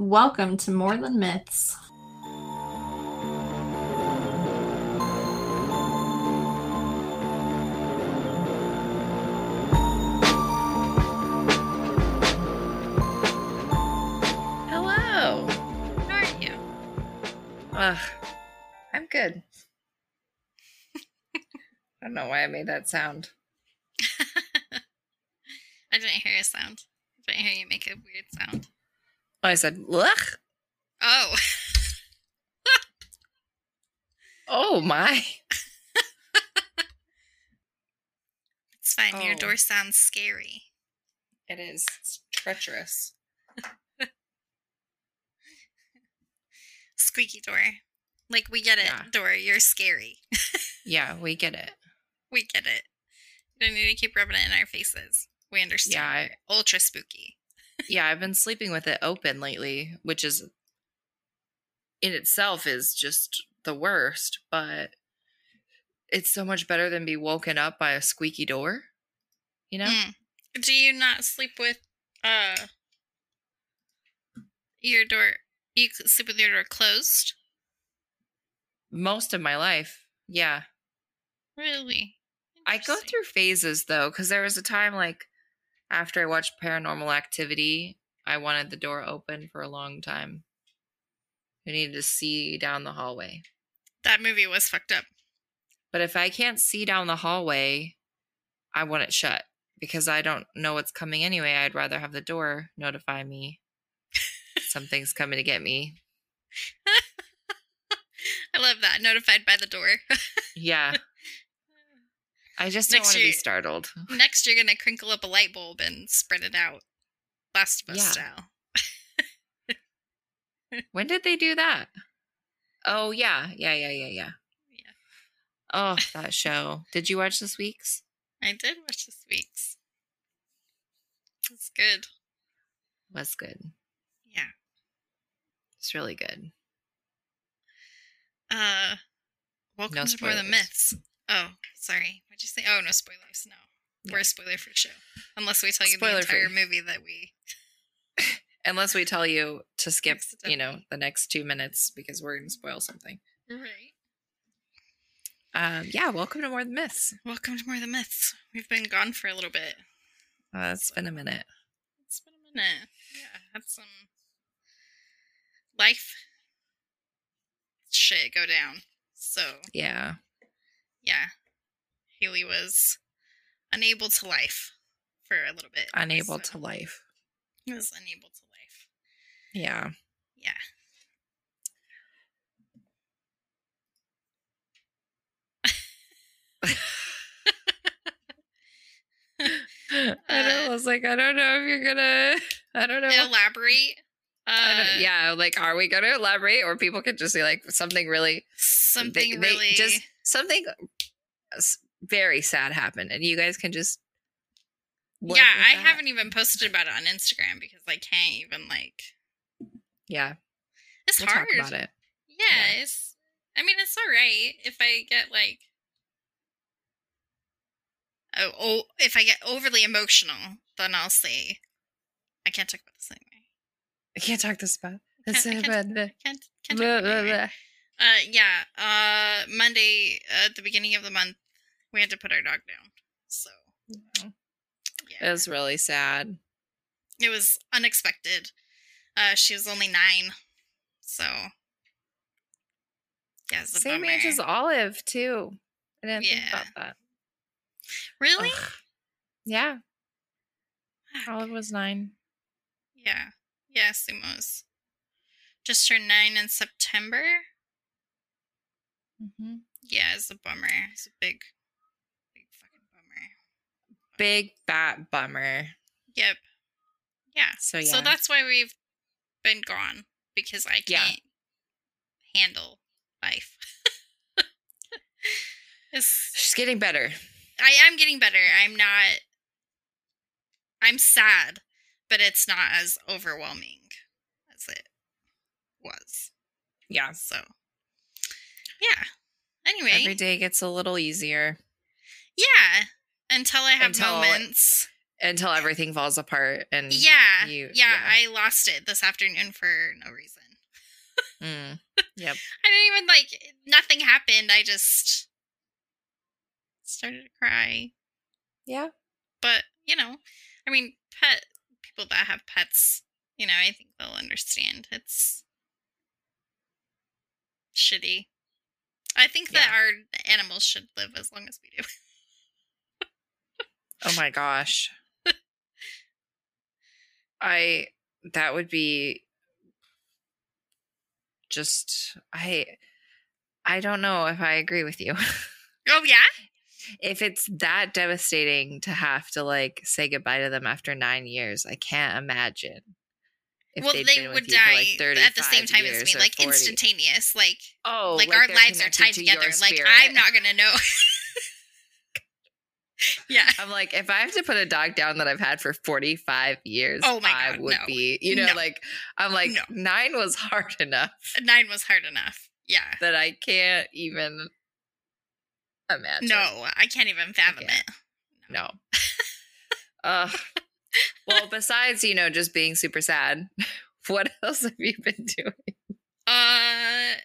Welcome to More Than Myths. Hello. How are you? Ugh, I'm good. I don't know why I made that sound. I didn't hear a sound. I didn't hear you make a weird sound. I said, ugh. Oh, Oh my. it's fine. Your Oh. door sounds scary. It is. It's treacherous. Squeaky door. Like, we get it, Yeah. door. You're scary. Yeah, we get it. We get it. You don't need to keep rubbing it in our faces. We understand. Yeah, I, Ultra spooky. Yeah, I've been sleeping with it open lately, which is in itself is just the worst, but it's so much better than be woken up by a squeaky door. You know? Mm. Do you not sleep with uh your door? You sleep with your door closed? Most of my life. Yeah. Really? I go through phases though, because there was a time like after I watched Paranormal Activity, I wanted the door open for a long time. I needed to see down the hallway. That movie was fucked up. But if I can't see down the hallway, I want it shut because I don't know what's coming anyway. I'd rather have the door notify me something's coming to get me. I love that. Notified by the door. Yeah. I just don't want to be startled. Next, you're gonna crinkle up a light bulb and spread it out. Last of Us Yeah. style. When did they do that? Oh yeah, yeah, yeah, yeah, yeah. Yeah. Oh, that show. Did you watch this week's? I did watch this week's. It's good. Was good. Yeah. It's really good. Uh, welcome No to More Than spoilers. Myths. Oh, sorry. What'd you say? Oh, no spoilers. No, we're a spoiler-free show, unless we tell you the Spoiler-free. entire movie that we. Unless we tell you to skip, you know, the next two minutes because we're going to spoil something. Right. Um, yeah, welcome to More Than Myths. Welcome to More Than Myths. We've been gone for a little bit. Uh, it's been a minute. It's been a minute. Yeah, had some life shit go down. So Yeah. Yeah, Haley was unable to life for a little bit. Unable so to life. He was unable to life. Yeah. Yeah. I know. I was like, I don't know if you're gonna. I don't know. Elaborate. Uh, don't, yeah, like, are we gonna elaborate, or people could just be like something really, Something they- they really. just something very sad happened, and you guys can just. yeah, I that. haven't even posted about it on Instagram because I can't even like. Yeah, It's we'll hard. about it. Yeah, Yeah. it's. I mean, it's all right if I get like. Oh, oh, if I get overly emotional, then I'll say, I can't talk about this anyway. I can't talk this about. It's can't- bad. Can't, can't talk Blah, about it blah, anyway. blah. Uh, yeah. Uh, Monday uh, at the beginning of the month, we had to put our dog down. So It yeah, was really sad. it was unexpected. Uh, she was only nine, so yeah, Same bummer. age as Olive too. I didn't think about that. really. Ugh. Yeah, Olive was nine. Yeah. Yeah, Sumo's just turned nine in September. Mm-hmm. Yeah, it's a bummer. It's a big, big fucking bummer. Big fat bummer. Yep. Yeah. So So that's why we've been gone because I can't handle life. it's, She's getting better. I am getting better. I'm not. I'm sad, but it's not as overwhelming as it was. Yeah. So, yeah. Anyway, Every day gets a little easier. yeah. Until I have Until- moments until everything falls apart and yeah, you- yeah, yeah. I lost it this afternoon for no reason. Mm, yep. I didn't even like nothing happened. I just started to cry. Yeah. But, you know, I mean, pet people that have pets, you know, I think they'll understand. It's shitty. I think that Yeah. our animals should live as long as we do. Oh my gosh. I that would be just I I don't know if I agree with you. Oh yeah? if it's that devastating to have to like say goodbye to them after 9 years, I can't imagine. Well, they would with you for, die like, at the same time as me, like 40. instantaneous. Like, Oh, like, our lives are tied to together. Like. I'm not gonna know. yeah. I'm like, if I have to put a dog down that I've had for 45 years, Oh my God, I would no. be, you know, No. like, I'm like, No. nine was hard enough Nine was hard enough. Yeah. that I can't even imagine. No, I can't even fathom can't. it. No. uh, well, besides, you know, just being super sad, what else have you been doing? Uh,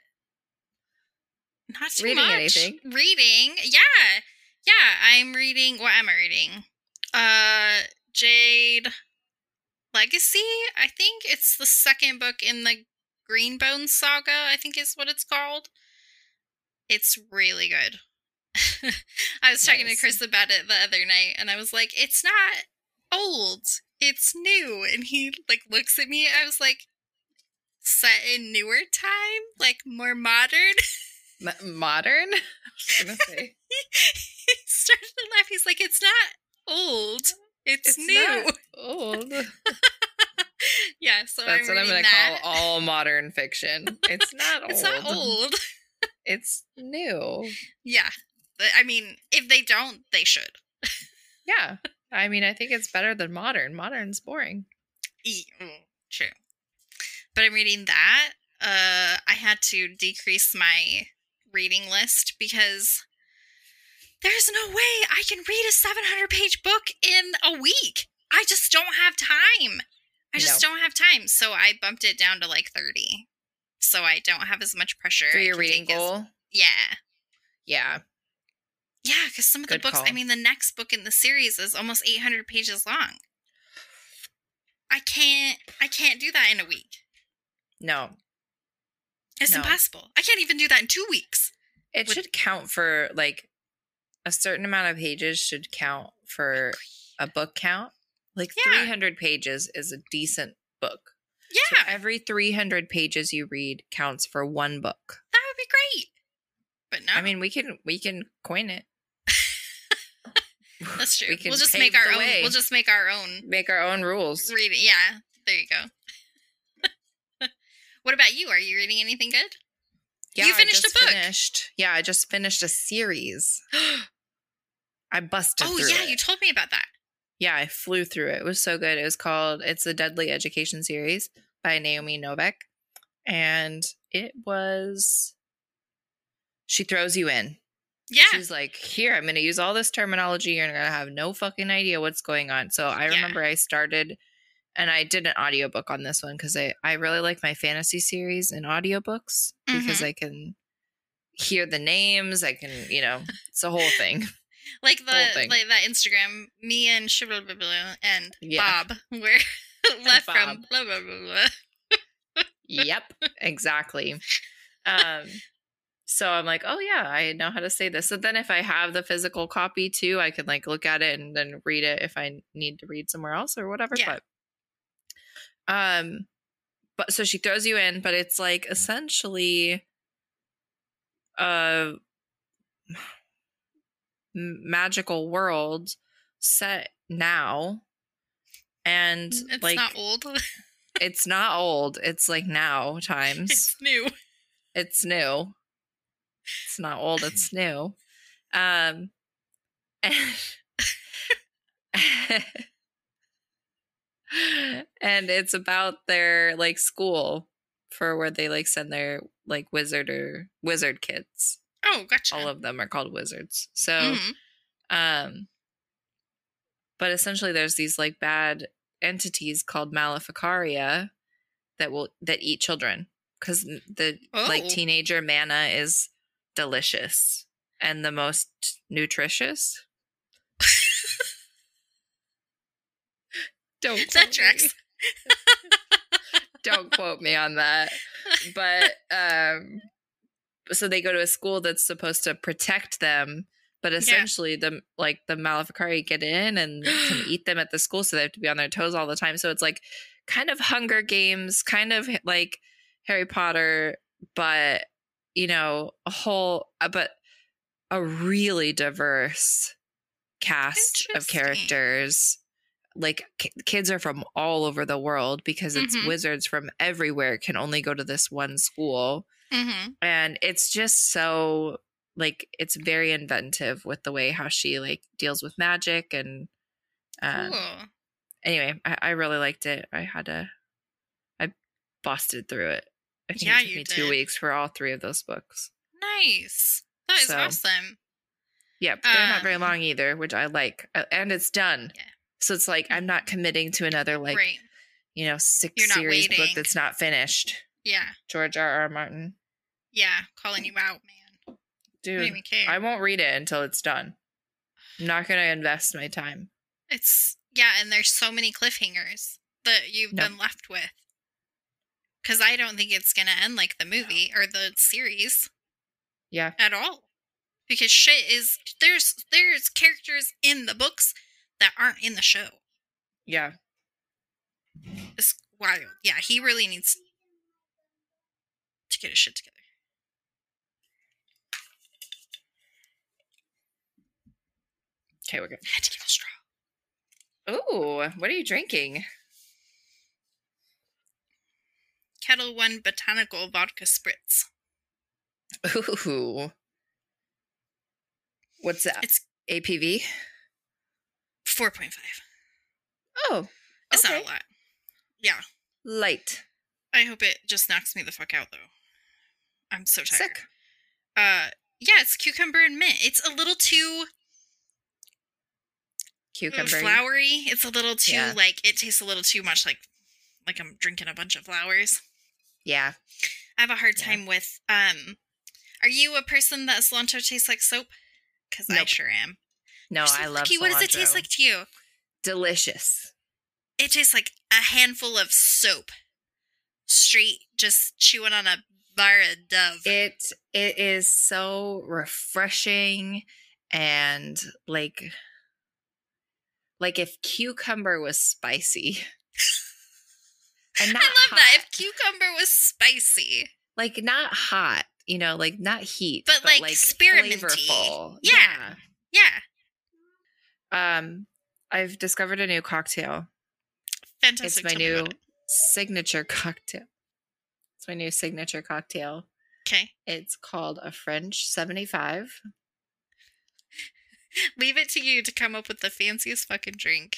not too Reading much. anything? Reading, yeah, yeah. I'm reading. What am I reading? Uh, Jade Legacy. I think it's the second book in the Greenbone saga. I think is what it's called. It's really good. I was talking to Chris about it the other night, and I was like, "It's not old. It's new." And he like looks at me. I was like, "Set in newer time, like more modern." M- modern? I was say. he started to laugh. He's like, "It's not old. It's, It's new." old. yeah, so That's I'm what I'm going to call all modern fiction. It's not old. It's not old. It's new. yeah, I mean, if they don't, they should. Yeah. I mean, I think it's better than modern. Modern's boring. E- mm, True. But I'm reading that. Uh, I had to decrease my reading list because there's no way I can read a 700 page book in a week. I just don't have time. I just No. don't have time. So I bumped it down to like 30. So I don't have as much pressure. For your reading take as- goal? yeah. Yeah. Yeah, because some of the Good books, I mean, the next book in the series is almost 800 pages long. I can't, I can't do that in a week. No. It's No. impossible. I can't even do that in two weeks. It Would- should count for like a certain amount of pages should count for a book count. Like Yeah. 300 pages is a decent book. So Yeah, every 300 pages you read counts for one book. that would be great. But no, I mean, we can we can coin it. that's true. we can We'll just make our own. way. We'll just make our own Make our own rules. reading. Yeah, there you go. what about you? Are you reading anything good? Yeah, You finished a book. Finished. Yeah, I just finished a series. I busted oh yeah, it. you told me about that. yeah, I flew through it. It was so good. It was called It's a Deadly Education series by Naomi Novik. And it was she throws you in. Yeah, She's like, "Here, I'm going to use all this terminology. You're going to have no fucking idea what's going on." So I Yeah. remember I started and I did an audiobook on this one cuz I I really like my fantasy series in audiobooks because Mm-hmm. I can hear the names, I can, you know, it's a whole thing. like the thing. like that Instagram. Me and Shibble and Yeah. Bob were left Bob. from blah blah blah blah. yep, exactly. Um so I'm like, "Oh yeah, I know how to say this." So then if I have the physical copy too, I can like look at it and then read it if I need to read somewhere else or whatever, Yeah. but um but so she throws you in, but it's like essentially a m- magical world set now and It's like not old. it's not old it's like now times it's new. it's new it's not old it's new um and, and it's about their like school for where they like send their like wizard or wizard kids Oh, gotcha. all of them are called wizards so Mhm. um but essentially there's these like bad entities called maleficaria that will that eat children because the like Oh. teenager mana is delicious and the most nutritious. Don't That quote me. tracks. Don't quote me on that. But um so they go to a school that's supposed to protect them, but essentially the like the Maleficari get in and can eat them at the school, so they have to be on their toes all the time. So it's like kind of Hunger Games, kind of like Harry Potter, but you know, a whole uh, but a really diverse cast of characters. Like ki- kids are from all over the world because it's Mhm. wizards from everywhere can only go to this one school hmm and it's just so like it's very inventive with the way how she like deals with magic and uh, Cool. anyway I, I really liked it i had to i busted through it i think Yeah, it took me two weeks for all three of those books Nice. That is So, awesome. yeah they're not very Um, long either which i like Uh, and it's done Yeah. so it's like i'm not committing to another like right. you know six series book that's not finished Yeah. george r r martin Yeah. Calling you out, man. Dude i won't read it until it's done i'm not gonna invest my time It's yeah, and there's so many cliffhangers that you've No. been left with. Because I don't think it's gonna end like the movie or the series yeah at all. Because shit is there's there's characters in the books that aren't in the show. yeah It's wild. Yeah, he really needs to get his shit together. okay we're good I had to get a straw. Ooh, what are you drinking? Ketel One Botanical Vodka Spritz. Ooh. What's that? It's ABV? four point five. Oh, It's not a lot. Yeah. Light. I hope it just knocks me the fuck out though. I'm so tired. Sick. Uh yeah, it's cucumber and mint. It's a little too Cucumber. flowery. It's a little too Yeah. like it tastes a little too much like like I'm drinking a bunch of flowers. Yeah. I have a hard Yeah. time with um are you a person that cilantro tastes like soap? Cuz I sure am. No, so I love lucky. What does it taste like to you? Delicious. It tastes like a handful of soap. Straight just chewing on a bar of dove. It it is so refreshing and like like if cucumber was spicy. And I not love that. If cucumber was spicy. like not hot, you know, like not heat, But, like, spearminty. flavorful. Yeah. Yeah. Yeah. Um, I've discovered a new cocktail. Fantastic. It's my new it. signature cocktail. It's my new signature cocktail. Okay. It's called a French 75. Leave it to you to come up with the fanciest fucking drink.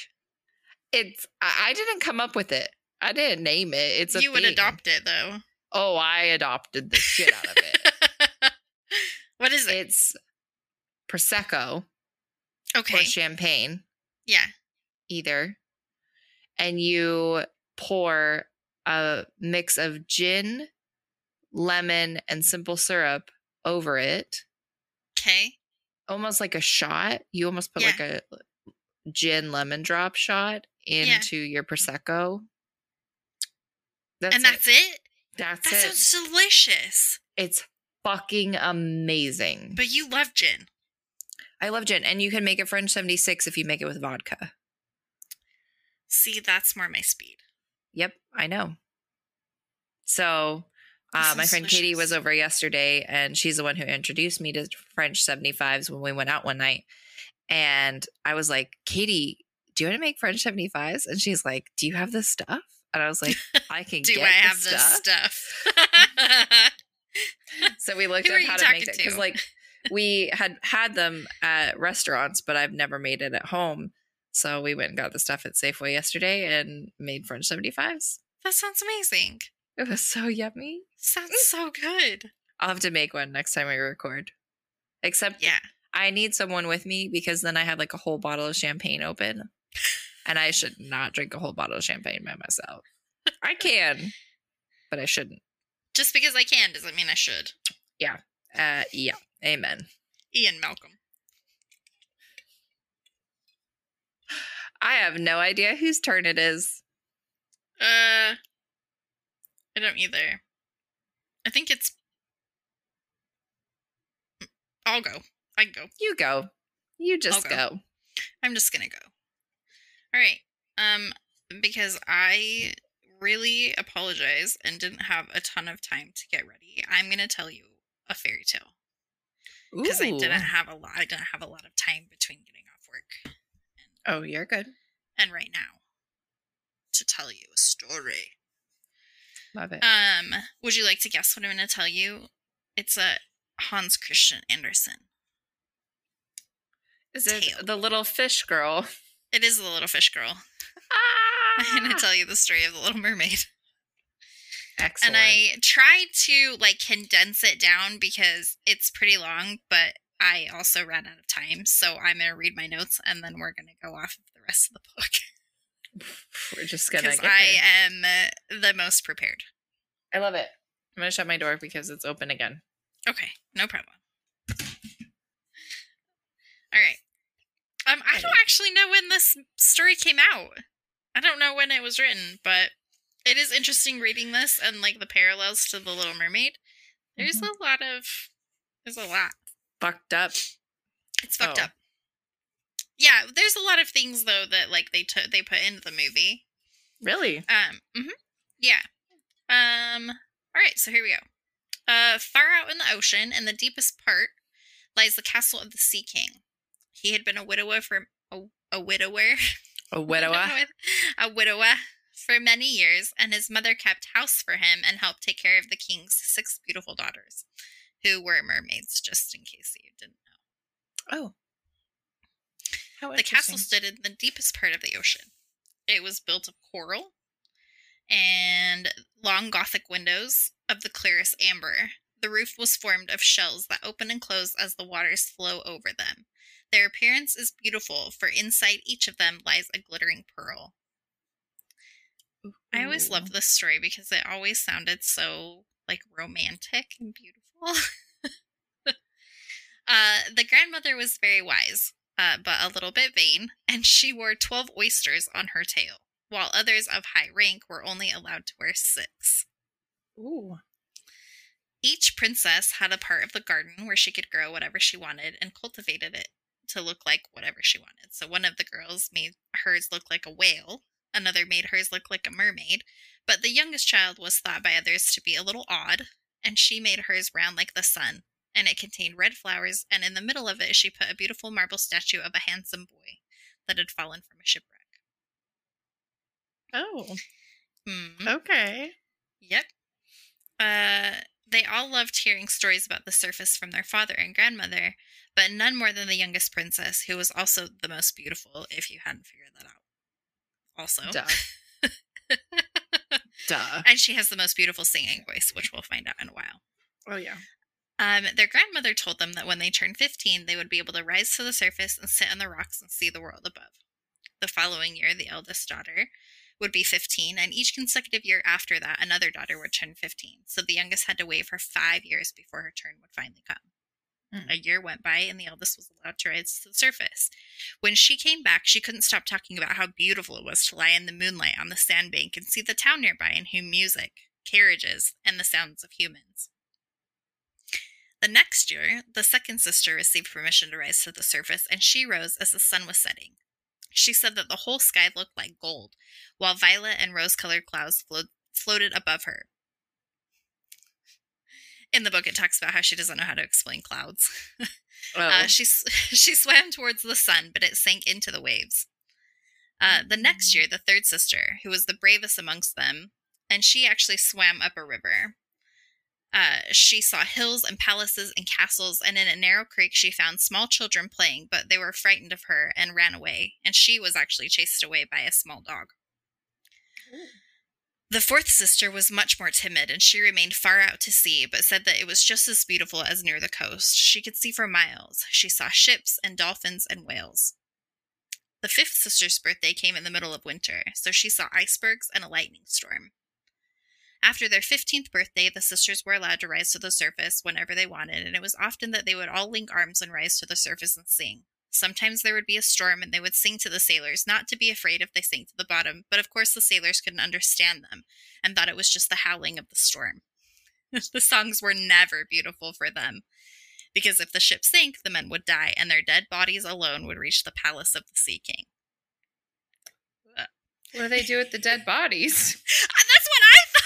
It's I I didn't come up with it. I didn't name it. It's a you would thing. adopt it though. Oh, I adopted the shit out of it. what is it? It's prosecco Okay. or champagne. yeah. either. And you pour a mix of gin, lemon, and simple syrup over it, Okay. almost like a shot. You almost put like a gin lemon drop shot Yeah. into your prosecco. That's and it. that's it? That's That it. sounds delicious. It's fucking amazing. But you love gin. I love gin, and you can make it French seventy six if you make it with vodka. See, that's more my speed. Yep, I know. So, uh, my friend Katie was over yesterday, and she's the one who introduced me to French 75s when we went out one night. And I was like, Katie, do you want to make French 75s? And she's like, Do you have this stuff? And I was like, I can Do get I have this stuff. stuff? So we looked Who up how to make it because, like, we had had them at restaurants, but I've never made it at home. So we went and got the stuff at Safeway yesterday and made French 75s. that sounds amazing. It was so yummy. Sounds so good. I'll have to make one next time we record. Except Yeah. I need someone with me because then I have like a whole bottle of champagne open. And I should not drink a whole bottle of champagne by myself. I can, but I shouldn't. Just because I can doesn't mean I should. Yeah. Uh, yeah, amen. Ian Malcolm. I have no idea whose turn it is. Uh, I don't either. I think it's. I'll go. I can go. You go. You just go. go. I'm just gonna go. All right. Um, because I really apologize and didn't have a ton of time to get ready. I'm gonna tell you a fairy tale because I didn't have a lot. I didn't have a lot of time between getting off work Oh, you're good. and right now to tell you a story. Love it. Um, would you like to guess what I'm going to tell you? It's a Hans Christian Andersen. is it tail. the little fish girl? It is the little fish girl. I'm going to tell you the story of the Little Mermaid. Excellent. And I tried to like condense it down because it's pretty long, but I also ran out of time. So I'm going to read my notes and then we're going to go off of the rest of the book We're just gonna because get I am uh, the most prepared. I love it. I'm gonna shut my door because it's open again. Okay, no problem. All right. Um, I don't actually know when this story came out. I don't know when it was written, but it is interesting reading this and like the parallels to the Little Mermaid. There's Mhm. a lot of, there's a lot. Fucked up. It's fucked Oh. up. Yeah, there's a lot of things though that like they took they put into the movie. Really? Um, mhm. yeah. Um, all right, so here we go. Uh, far out in the ocean, in the deepest part, lies the castle of the Sea King. He had been a widower for a, a widower, A widower. a widower for many years, and his mother kept house for him and helped take care of the king's six beautiful daughters, who were mermaids. Just in case you didn't know. Oh. How The castle stood in the deepest part of the ocean. It was built of coral and long Gothic windows of the clearest amber. The roof was formed of shells that open and close as the waters flow over them. Their appearance is beautiful, for inside each of them lies a glittering pearl. I always loved this story because it always sounded so like romantic and beautiful. uh, the grandmother was very wise, uh, but a little bit vain, and she wore 12 oysters on her tail, while others of high rank were only allowed to wear six. Ooh. Each princess had a part of the garden where she could grow whatever she wanted and cultivated it to look like whatever she wanted. So one of the girls made hers look like a whale, another made hers look like a mermaid, but the youngest child was thought by others to be a little odd, and she made hers round like the sun, and it contained red flowers, and in the middle of it she put a beautiful marble statue of a handsome boy that had fallen from a shipwreck. Oh. Hmm. Okay. Yep. Uh, they all loved hearing stories about the surface from their father and grandmother, but none more than the youngest princess, who was also the most beautiful, if you hadn't figured that out. Also. Duh. Duh. and she has the most beautiful singing voice, which we'll find out in a while. Oh yeah. Um, their grandmother told them that when they turned 15, they would be able to rise to the surface and sit on the rocks and see the world above. The following year, the eldest daughter would be 15, and each consecutive year after that, another daughter would turn 15. So the youngest had to wait for five years before her turn would finally come. Mm. A year went by, and the eldest was allowed to rise to the surface. When she came back, she couldn't stop talking about how beautiful it was to lie in the moonlight on the sandbank and see the town nearby and hear music, carriages, and the sounds of humans. The next year, the second sister received permission to rise to the surface, and she rose as the sun was setting. She said that the whole sky looked like gold, while violet and rose colored clouds float, floated above her. In the book, it talks about how she doesn't know how to explain clouds. Oh. Uh, she, she swam towards the sun, but it sank into the waves. Uh, the next year, the third sister, who was the bravest amongst them, and she actually swam up a river. Uh, she saw hills and palaces and castles, and in a narrow creek, she found small children playing, but they were frightened of her and ran away, and she was actually chased away by a small dog. The fourth sister was much more timid, and she remained far out to sea, but said that it was just as beautiful as near the coast. She could see for miles. She saw ships and dolphins and whales. The fifth sister's birthday came in the middle of winter, so she saw icebergs and a lightning storm. After their 15th birthday, the sisters were allowed to rise to the surface whenever they wanted, and it was often that they would all link arms and rise to the surface and sing. Sometimes there would be a storm and they would sing to the sailors, not to be afraid if they sank to the bottom, but of course the sailors couldn't understand them and thought it was just the howling of the storm. the songs were never beautiful for them, because if the ship sank, the men would die and their dead bodies alone would reach the palace of the Sea King. What do they do with the dead bodies? That's what I thought!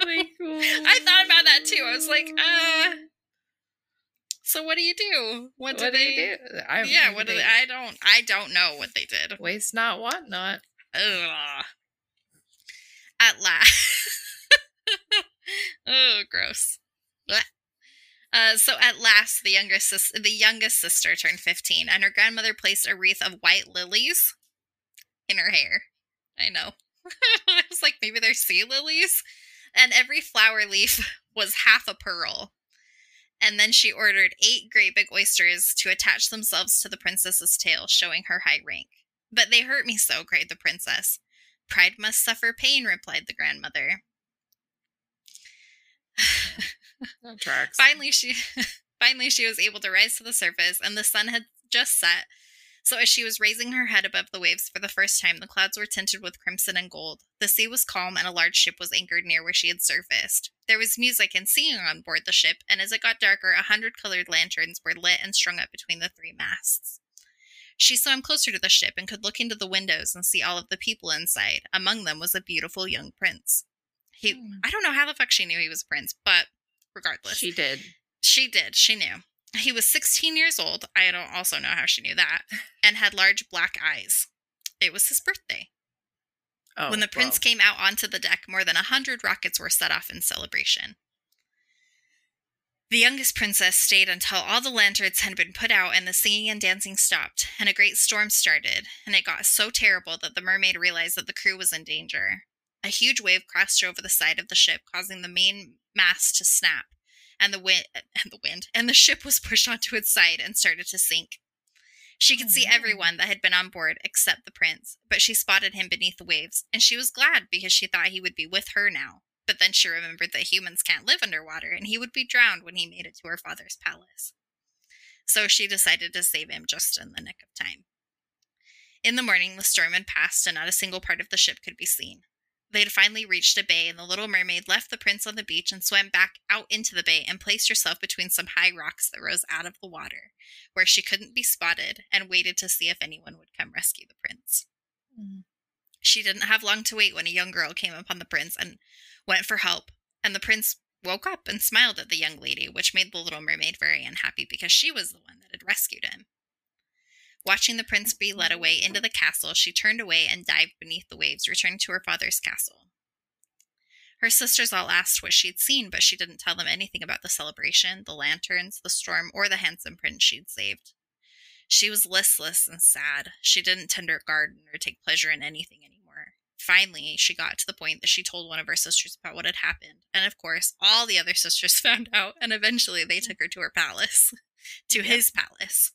I thought about that too. I was like, uh, so what do you do? What, what do do they they do? I, Yeah, what do they, I don't I don't know what they did. Waste not, want not. Ugh. At last. oh, gross. Uh, so at last, the youngest sis- the youngest sister turned fifteen, and her grandmother placed a wreath of white lilies in her hair. I know. I was like, maybe they're sea lilies, and every flower leaf was half a pearl. And then she ordered eight great big oysters to attach themselves to the princess's tail, showing her high rank. But they hurt me so, cried the princess. Pride must suffer pain, replied the grandmother. Finally she finally she was able to rise to the surface and the sun had just set. So as she was raising her head above the waves for the first time, the clouds were tinted with crimson and gold. The sea was calm and a large ship was anchored near where she had surfaced. There was music and singing on board the ship, and as it got darker, a hundred colored lanterns were lit and strung up between the three masts. She swam closer to the ship and could look into the windows and see all of the people inside. Among them was a beautiful young prince. He Hmm. I don't know how the fuck she knew he was a prince, but regardless. She did. She did. She knew. He was 16 years old. I don't also know how she knew that. And had large black eyes. It was his birthday. Oh, when the prince well. came out onto the deck, more than a hundred rockets were set off in celebration. The youngest princess stayed until all the lanterns had been put out and the singing and dancing stopped, and a great storm started, and it got so terrible that the mermaid realized that the crew was in danger. A huge wave crashed over the side of the ship, causing the main mast to snap, and the wind and the wind and the ship was pushed onto its side and started to sink. She could Oh, see no. everyone that had been on board except the prince, but she spotted him beneath the waves, and she was glad because she thought he would be with her now. But then she remembered that humans can't live underwater, and he would be drowned when he made it to her father's palace. So she decided to save him just in the nick of time. In the morning, the storm had passed, and not a single part of the ship could be seen. They had finally reached a bay, and the little mermaid left the prince on the beach and swam back out into the bay and placed herself between some high rocks that rose out of the water, where she couldn't be spotted, and waited to see if anyone would come rescue the prince. Mm. She didn't have long to wait when a young girl came upon the prince and went for help, and the prince woke up and smiled at the young lady, which made the little mermaid very unhappy because she was the one that had rescued him. Watching the prince be led away into the castle, she turned away and dived beneath the waves, returning to her father's castle. Her sisters all asked what she'd seen, but she didn't tell them anything about the celebration, the lanterns, the storm, or the handsome prince she'd saved. She was listless and sad. She didn't tend her garden or take pleasure in anything anymore. Finally, she got to the point that she told one of her sisters about what had happened, and of course, all the other sisters found out, and eventually they mm. took her to her palace, to Yep. his palace.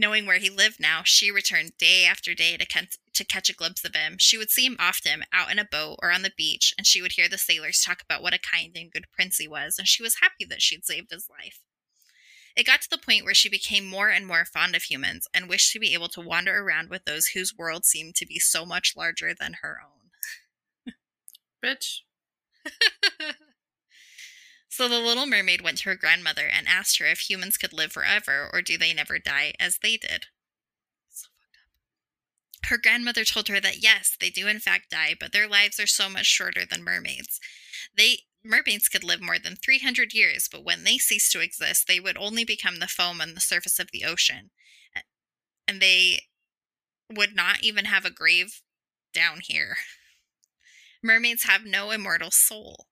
Knowing where he lived now, she returned day after day to, catch to catch a glimpse of him. She would see him often out in a boat or on the beach, and she would hear the sailors talk about what a kind and good prince he was, and she was happy that she'd saved his life. It got to the point where she became more and more fond of humans and wished to be able to wander around with those whose world seemed to be so much larger than her own. Bitch. so the little mermaid went to her grandmother and asked her if humans could live forever or do they never die as they did. So. Her grandmother told her that yes, they do in fact die, but their lives are so much shorter than mermaids. They mermaids could live more than 300 years, but when they cease to exist, they would only become the foam on the surface of the ocean. And they would not even have a grave down here. Mermaids have no immortal soul,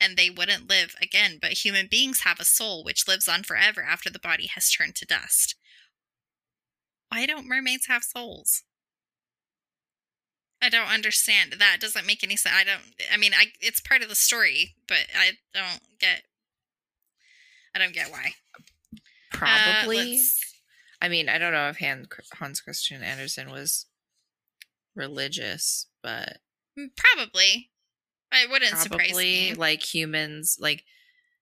and they wouldn't live again, but human beings have a soul which lives on forever after the body has turned to dust. Why don't mermaids have souls? I don't understand. That doesn't make any sense. I don't I mean, I it's part of the story, but I don't get I don't get why. Probably. let's- I mean, I don't know if Han, Hans Christian Andersen was religious, but Mm, Probably. It wouldn't surprise probably me. like humans, like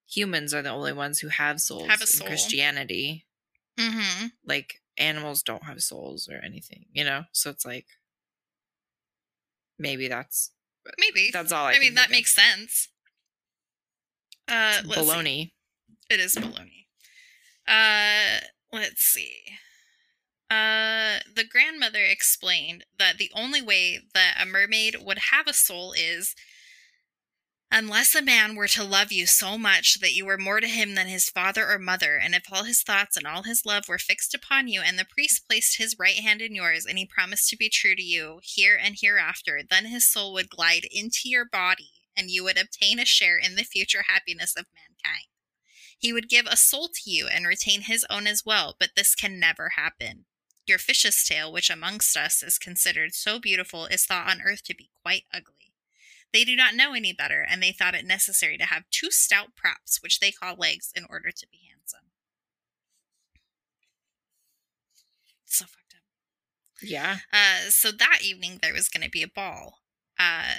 humans are the only ones who have souls Have a in soul. Christianity. Mm-hmm. Like animals don't have souls or anything, you know. So it's like maybe that's Maybe. that's all I. I, mean, that of. makes sense. Uh, baloney. It is baloney. Uh, let's see. Uh, the grandmother explained that the only way that a mermaid would have a soul is unless a man were to love you so much that you were more to him than his father or mother, and if all his thoughts and all his love were fixed upon you, and the priest placed his right hand in yours, and he promised to be true to you here and hereafter, then his soul would glide into your body, and you would obtain a share in the future happiness of mankind. He would give a soul to you and retain his own as well, but this can never happen. Your fish's tail, which amongst us is considered so beautiful, is thought on earth to be quite ugly. They do not know any better, and they thought it necessary to have two stout props, which they call legs, in order to be handsome. So fucked up. Yeah. Uh, so that evening there was going to be a ball. Uh,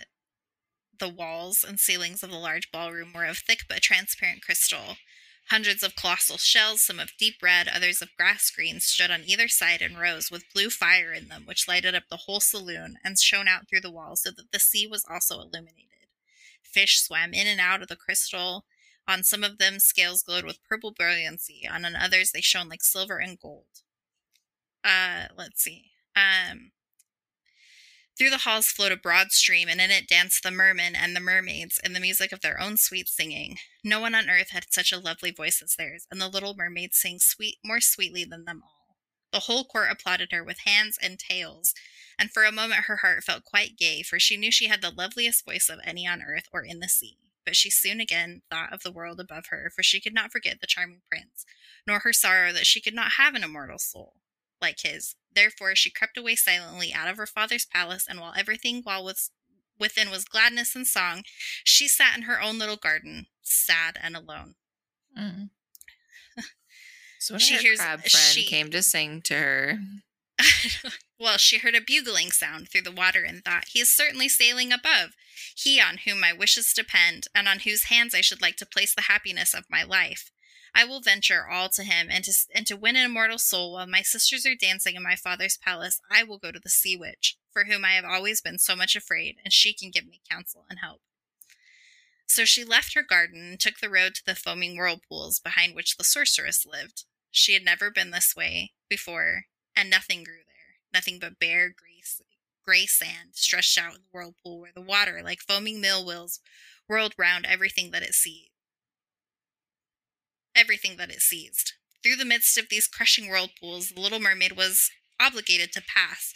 the walls and ceilings of the large ballroom were of thick but transparent crystal. Hundreds of colossal shells, some of deep red, others of grass green, stood on either side in rows with blue fire in them, which lighted up the whole saloon and shone out through the walls so that the sea was also illuminated. Fish swam in and out of the crystal. On some of them, scales glowed with purple brilliancy. On others, they shone like silver and gold. Uh, let's see. Um, through the halls flowed a broad stream, and in it danced the mermen and the mermaids in the music of their own sweet singing. No one on earth had such a lovely voice as theirs, and the little mermaid sang sweet more sweetly than them all. The whole court applauded her with hands and tails, and for a moment her heart felt quite gay, for she knew she had the loveliest voice of any on earth or in the sea. But she soon again thought of the world above her, for she could not forget the charming prince, nor her sorrow that she could not have an immortal soul like his. Therefore, she crept away silently out of her father's palace, and while everything while was within was gladness and song, she sat in her own little garden, sad and alone. Mm. So She her hears- crab friend she- came to sing to her. well, she heard a bugling sound through the water and thought, He is certainly sailing above, he on whom my wishes depend, and on whose hands I should like to place the happiness of my life. I will venture all to him, and to, and to win an immortal soul while my sisters are dancing in my father's palace, I will go to the sea witch, for whom I have always been so much afraid, and she can give me counsel and help. So she left her garden and took the road to the foaming whirlpools behind which the sorceress lived. She had never been this way before, and nothing grew there. Nothing but bare, gray, gray sand stretched out in the whirlpool where the water, like foaming mill wheels, whirled round everything that it seized. Everything that it seized. Through the midst of these crushing whirlpools, the little mermaid was obligated to pass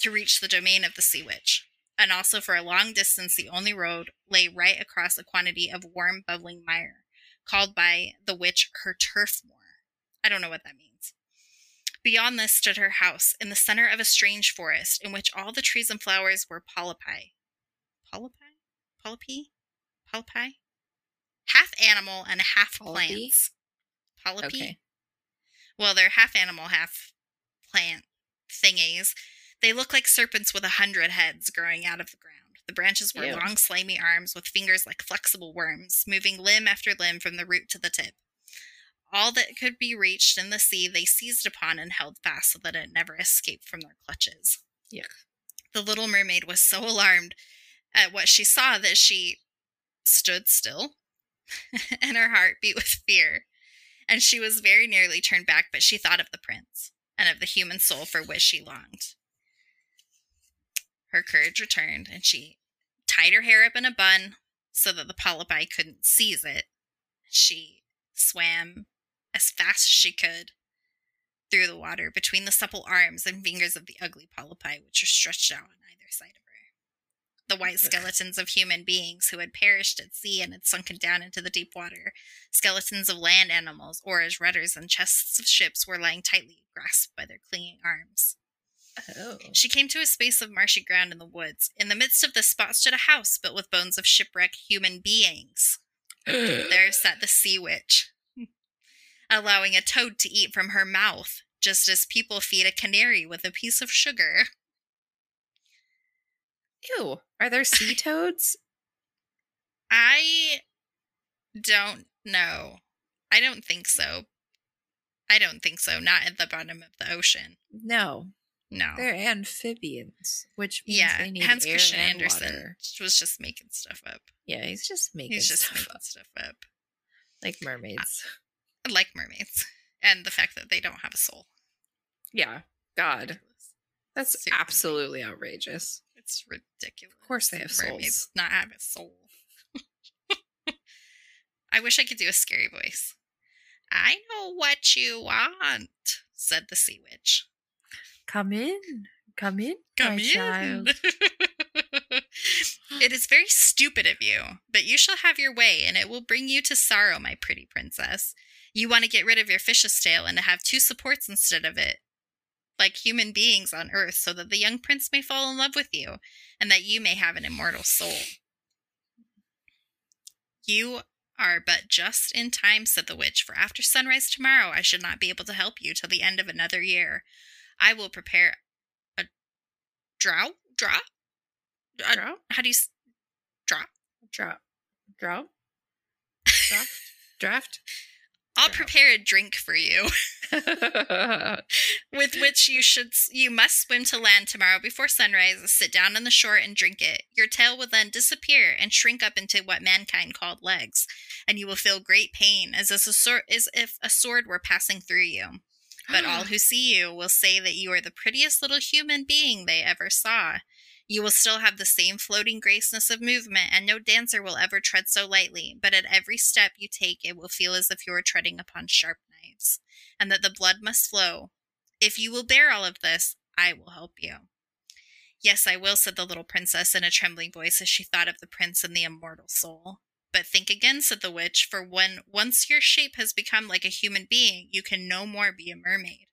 to reach the domain of the sea witch. And also for a long distance, the only road lay right across a quantity of warm, bubbling mire, called by the witch her turf moor. I don't know what that means. Beyond this stood her house, in the center of a strange forest, in which all the trees and flowers were polypi. Polypi? Polypi? Polypi? Half animal and half Polypi? plants. Polypi? Okay. Well, they're half animal, half plant thingies. They look like serpents with a hundred heads growing out of the ground. The branches were Ew. long, slimy arms with fingers like flexible worms, moving limb after limb from the root to the tip. All that could be reached in the sea they seized upon and held fast so that it never escaped from their clutches. Yuck. The little mermaid was so alarmed at what she saw that she stood still and her heart beat with fear. And she was very nearly turned back, but she thought of the prince and of the human soul for which she longed. Her courage returned, and she tied her hair up in a bun so that the polypi couldn't seize it. She swam as fast as she could through the water between the supple arms and fingers of the ugly polypi, which were stretched out on either side of her. The white skeletons of human beings who had perished at sea and had sunken down into the deep water, skeletons of land animals, oars, rudders, and chests of ships were lying tightly grasped by their clinging arms. Oh. She came to a space of marshy ground in the woods. In the midst of this spot stood a house built with bones of shipwrecked human beings. There sat the sea witch. allowing a toad to eat from her mouth, just as people feed a canary with a piece of sugar. Ew. Are there sea toads? I don't know. I don't think so. I don't think so. Not at the bottom of the ocean. no. No. They're amphibians, which means yeah, they need Hans air Christian and Andersen water. was just making stuff up. Yeah, he's just making He's just stuff making up, stuff up. like mermaids. Like mermaids. And the fact that they don't have a soul. yeah. God, that's absolutely outrageous. It's ridiculous. Of course they have mermaids souls. not have a soul. I wish I could do a scary voice. I know what you want, said the sea witch. Come in, come in, Come my in. child. it is very stupid of you, but you shall have your way, and it will bring you to sorrow, my pretty princess. You want to get rid of your fish's tail and to have two supports instead of it, like human beings on earth, so that the young prince may fall in love with you, and that you may have an immortal soul. You are but just in time, said the witch, for after sunrise tomorrow I should not be able to help you till the end of another year. I will prepare a drought? Drop? A- Drop, How do you. s- Drop? drop, drop, draft, draft. I'll prepare a drink for you, with which you should you must swim to land tomorrow before sunrise. Sit down on the shore and drink it. Your tail will then disappear and shrink up into what mankind called legs, and you will feel great pain, as if a sword, as if a sword were passing through you. But all who see you will say that you are the prettiest little human being they ever saw. You will still have the same floating graceness of movement, and no dancer will ever tread so lightly, but at every step you take, it will feel as if you are treading upon sharp knives, and that the blood must flow. If you will bear all of this, I will help you. Yes, I will, said the little princess in a trembling voice as she thought of the prince and the immortal soul. But think again, said the witch, for when once your shape has become like a human being, you can no more be a mermaid.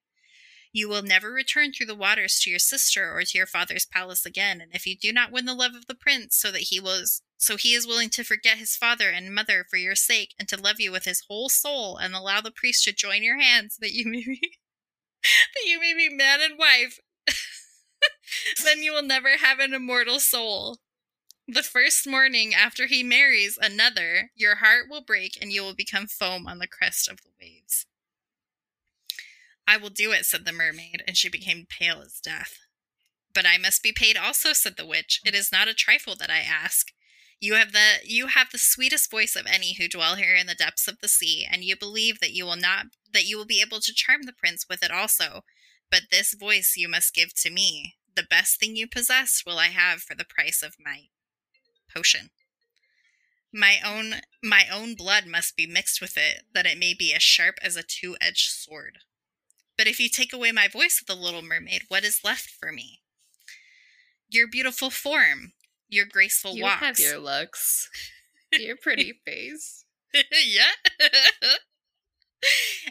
You will never return through the waters to your sister or to your father's palace again, and if you do not win the love of the prince so that he was so he is willing to forget his father and mother for your sake and to love you with his whole soul and allow the priest to join your hands that you may be that you may be man and wife, then you will never have an immortal soul. The first morning after he marries another, your heart will break and you will become foam on the crest of the waves. I will do it, said the mermaid, and she became pale as death. But I must be paid also, said the witch. It is not a trifle that I ask. You have the you have the sweetest voice of any who dwell here in the depths of the sea, and you believe that you will not that you will be able to charm the prince with it also. But this voice you must give to me. The best thing you possess will I have for the price of my potion. My own my own blood must be mixed with it, that it may be as sharp as a two-edged sword. But if you take away my voice, with the little mermaid, what is left for me? Your beautiful form, your graceful you walks. have your looks, your pretty face. yeah.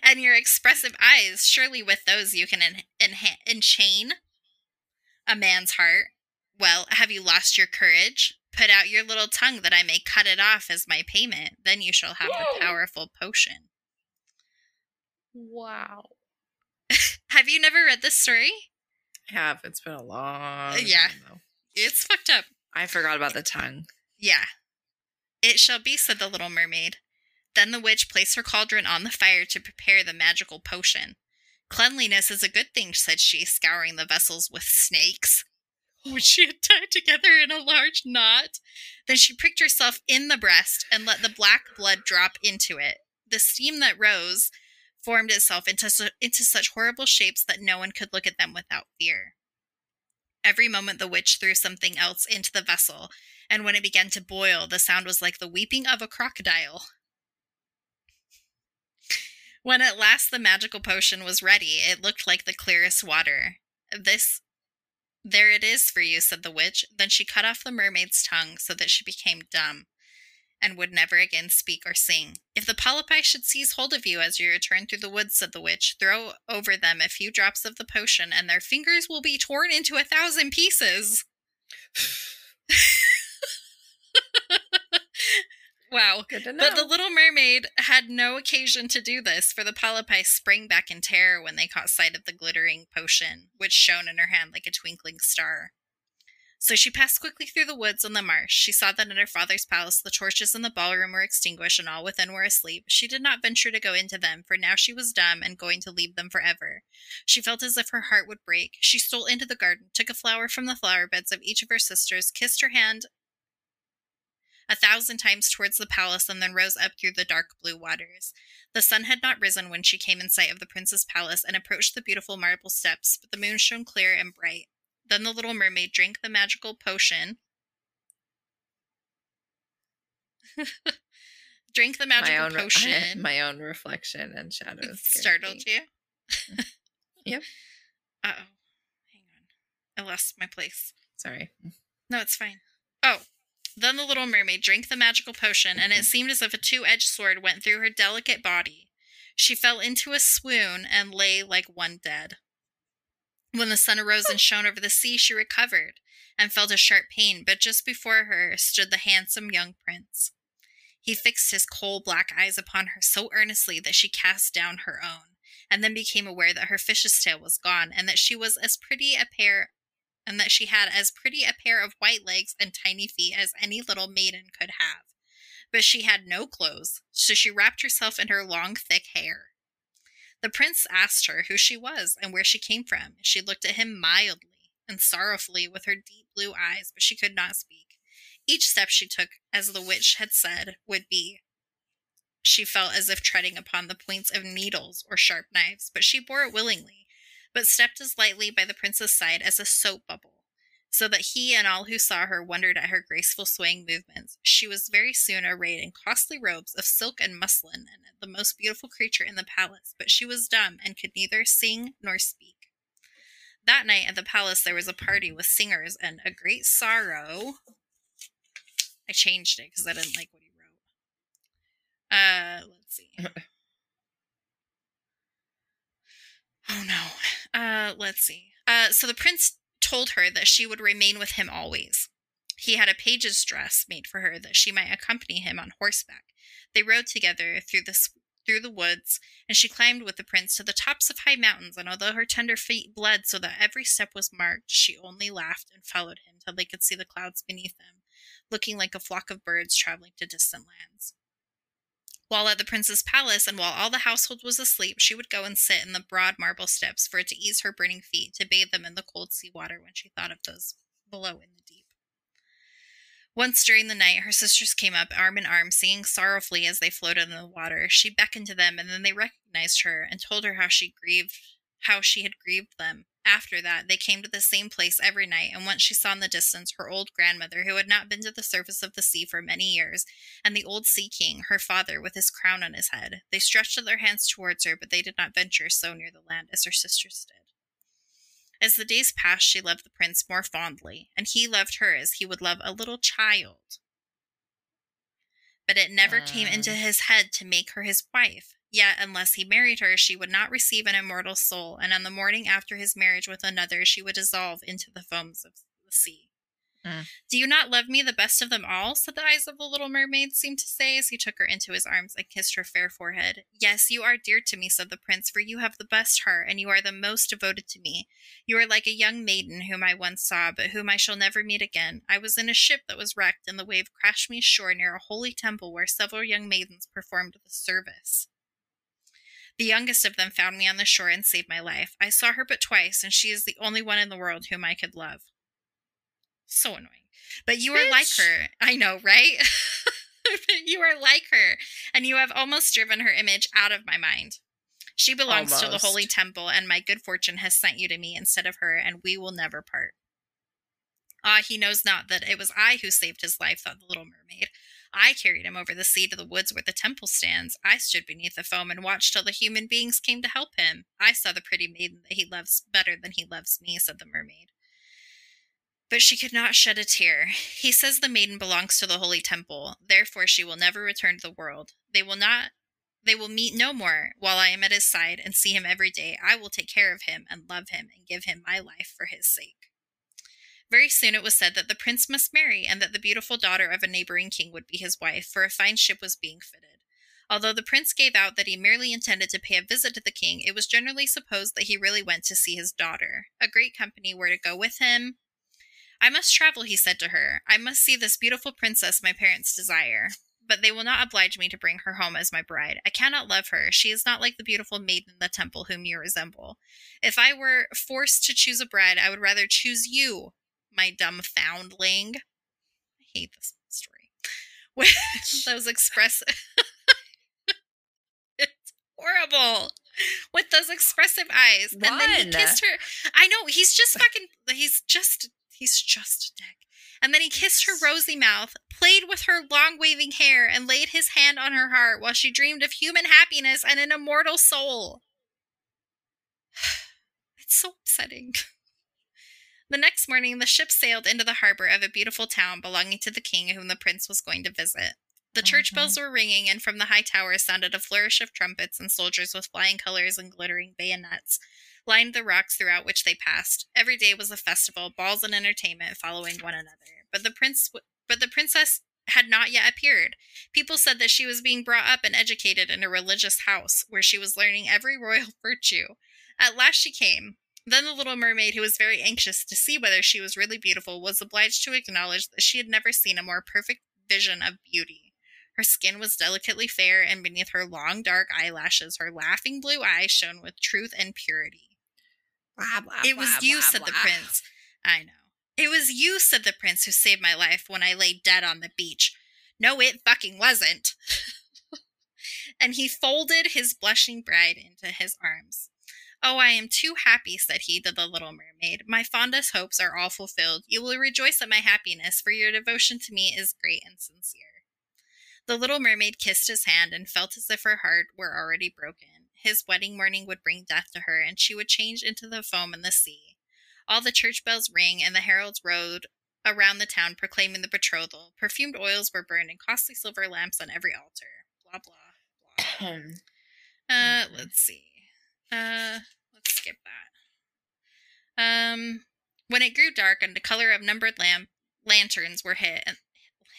and your expressive eyes. Surely with those you can en- enha- enchain a man's heart. Well, have you lost your courage? Put out your little tongue that I may cut it off as my payment. Then you shall have Whoa. the powerful potion. Wow. Have you never read this story? I have. It's been a long. yeah. time, though. It's fucked up. I forgot about the tongue. Yeah. It shall be, said the little mermaid. Then the witch placed her cauldron on the fire to prepare the magical potion. Cleanliness is a good thing, said she, scouring the vessels with snakes, which she had tied together in a large knot. Then she pricked herself in the breast and let the black blood drop into it. The steam that rose formed itself into, su- into such horrible shapes that no one could look at them without fear. Every moment the witch threw something else into the vessel, and when it began to boil, the sound was like the weeping of a crocodile. When at last the magical potion was ready, it looked like the clearest water. This. There it is for you, said the witch. Then she cut off the mermaid's tongue so that she became dumb and would never again speak or sing. If the polypi should seize hold of you as you return through the woods, said the witch, throw over them a few drops of the potion, and their fingers will be torn into a thousand pieces. Wow. Good to know. But the little mermaid had no occasion to do this, for the polypi sprang back in terror when they caught sight of the glittering potion, which shone in her hand like a twinkling star. So she passed quickly through the woods and the marsh. She saw that in her father's palace the torches in the ballroom were extinguished and all within were asleep. She did not venture to go into them, for now she was dumb and going to leave them forever. She felt as if her heart would break. She stole into the garden, took a flower from the flower beds of each of her sisters, kissed her hand a thousand times towards the palace, and then rose up through the dark blue waters. The sun had not risen when she came in sight of the prince's palace and approached the beautiful marble steps, but the moon shone clear and bright. Then the little mermaid drank the magical potion. drank the magical my own, potion. my own reflection and shadows. Startled me. you? Yep. Uh oh. Hang on. I lost my place. Sorry. No, it's fine. Oh. Then the little mermaid drank the magical potion, and it seemed as if a two edged sword went through her delicate body. She fell into a swoon and lay like one dead. When the sun arose and shone over the sea, she recovered and felt a sharp pain, but just before her stood the handsome young prince. He fixed his coal black eyes upon her so earnestly that she cast down her own, and then became aware that her fish's tail was gone, and that she was as pretty a pair and that she had as pretty a pair of white legs and tiny feet as any little maiden could have. But she had no clothes, so she wrapped herself in her long, thick hair. The prince asked her who she was and where she came from. She looked at him mildly and sorrowfully with her deep blue eyes, but she could not speak. Each step she took, as the witch had said, would be. She felt as if treading upon the points of needles or sharp knives, but she bore it willingly, but stepped as lightly by the prince's side as a soap bubble, so that he and all who saw her wondered at her graceful swaying movements. She was very soon arrayed in costly robes of silk and muslin, and the most beautiful creature in the palace, but she was dumb and could neither sing nor speak. That night at the palace there was a party with singers and a great sorrow. I changed it because I didn't like what he wrote. Uh, let's see. Oh no. Uh, let's see. Uh, so the prince told her that she would remain with him always. He had a page's dress made for her that she might accompany him on horseback. They rode together through the through the woods, and she climbed with the prince to the tops of high mountains. And although her tender feet bled so that every step was marked, she only laughed and followed him till they could see the clouds beneath them, looking like a flock of birds traveling to distant lands. While at the prince's palace, and while all the household was asleep, she would go and sit in the broad marble steps for it to ease her burning feet, to bathe them in the cold sea water when she thought of those below in the deep. Once during the night, her sisters came up arm in arm, singing sorrowfully as they floated in the water. She beckoned to them, and then they recognized her and told her how she grieved, how she had grieved them. After that, they came to the same place every night, and once she saw in the distance her old grandmother, who had not been to the surface of the sea for many years, and the old sea king, her father, with his crown on his head. They stretched out their hands towards her, but they did not venture so near the land as her sisters did. As the days passed, she loved the prince more fondly, and he loved her as he would love a little child. But it never came into his head to make her his wife. Yet, unless he married her, she would not receive an immortal soul, and on the morning after his marriage with another, she would dissolve into the foams of the sea. Mm. Do you not love me the best of them all? said the eyes of the little mermaid, seemed to say as he took her into his arms and kissed her fair forehead. Yes, you are dear to me, said the prince, for you have the best heart, and you are the most devoted to me. You are like a young maiden whom I once saw, but whom I shall never meet again. I was in a ship that was wrecked, and the wave crashed me ashore near a holy temple where several young maidens performed the service. The youngest of them found me on the shore and saved my life. I saw her but twice, and she is the only one in the world whom I could love. So annoying. But you are like her. I know, right? you are like her, and you have almost driven her image out of my mind. She belongs to the holy temple, and my good fortune has sent you to me instead of her, and we will never part. Ah, he knows not that it was I who saved his life, thought the little mermaid. I carried him over the sea to the woods where the temple stands. I stood beneath the foam and watched till the human beings came to help him. I saw the pretty maiden that he loves better than he loves me, said the mermaid. But she could not shed a tear. He says the maiden belongs to the holy temple, therefore she will never return to the world. They will not they will meet no more while I am at his side and see him every day. I will take care of him and love him and give him my life for his sake. Very soon it was said that the prince must marry and that the beautiful daughter of a neighboring king would be his wife, for a fine ship was being fitted. Although the prince gave out that he merely intended to pay a visit to the king, it was generally supposed that he really went to see his daughter. A great company were to go with him. I must travel, he said to her. I must see this beautiful princess my parents desire. But they will not oblige me to bring her home as my bride. I cannot love her. She is not like the beautiful maiden in the temple whom you resemble. If I were forced to choose a bride, I would rather choose you, my dumb foundling. I hate this story. With those express it's horrible. With those expressive eyes. And then he kissed her. I know, he's just fucking he's just he's just a dick. And then he kissed her rosy mouth, played with her long waving hair, and laid his hand on her heart while she dreamed of human happiness and an immortal soul. It's so upsetting. The next morning, the ship sailed into the harbor of a beautiful town belonging to the king whom the prince was going to visit. The church Mhm. bells were ringing, and from the high towers sounded a flourish of trumpets, and soldiers with flying colors and glittering bayonets lined the rocks throughout which they passed. Every day was a festival, balls and entertainment following one another. But the prince, w- but the princess had not yet appeared. People said that she was being brought up and educated in a religious house, where she was learning every royal virtue. At last she came. Then the little mermaid, who was very anxious to see whether she was really beautiful, was obliged to acknowledge that she had never seen a more perfect vision of beauty. Her skin was delicately fair, and beneath her long dark eyelashes, her laughing blue eyes shone with truth and purity. Blah, blah, It was blah, you, said the prince. I know. It was you, said the prince, who saved my life when I lay dead on the beach. No, it fucking wasn't. and he folded his blushing bride into his arms. Oh, I am too happy, said he to the little mermaid. My fondest hopes are all fulfilled. You will rejoice at my happiness, for your devotion to me is great and sincere. The little mermaid kissed his hand and felt as if her heart were already broken. His wedding morning would bring death to her, and she would change into the foam in the sea. All the church bells rang, and the heralds rode around the town proclaiming the betrothal. Perfumed oils were burned, and costly silver lamps on every altar. Blah blah blah. Uh, let's see. Uh, let's skip that. Um, when it grew dark and the color of numbered lamp lanterns were hit and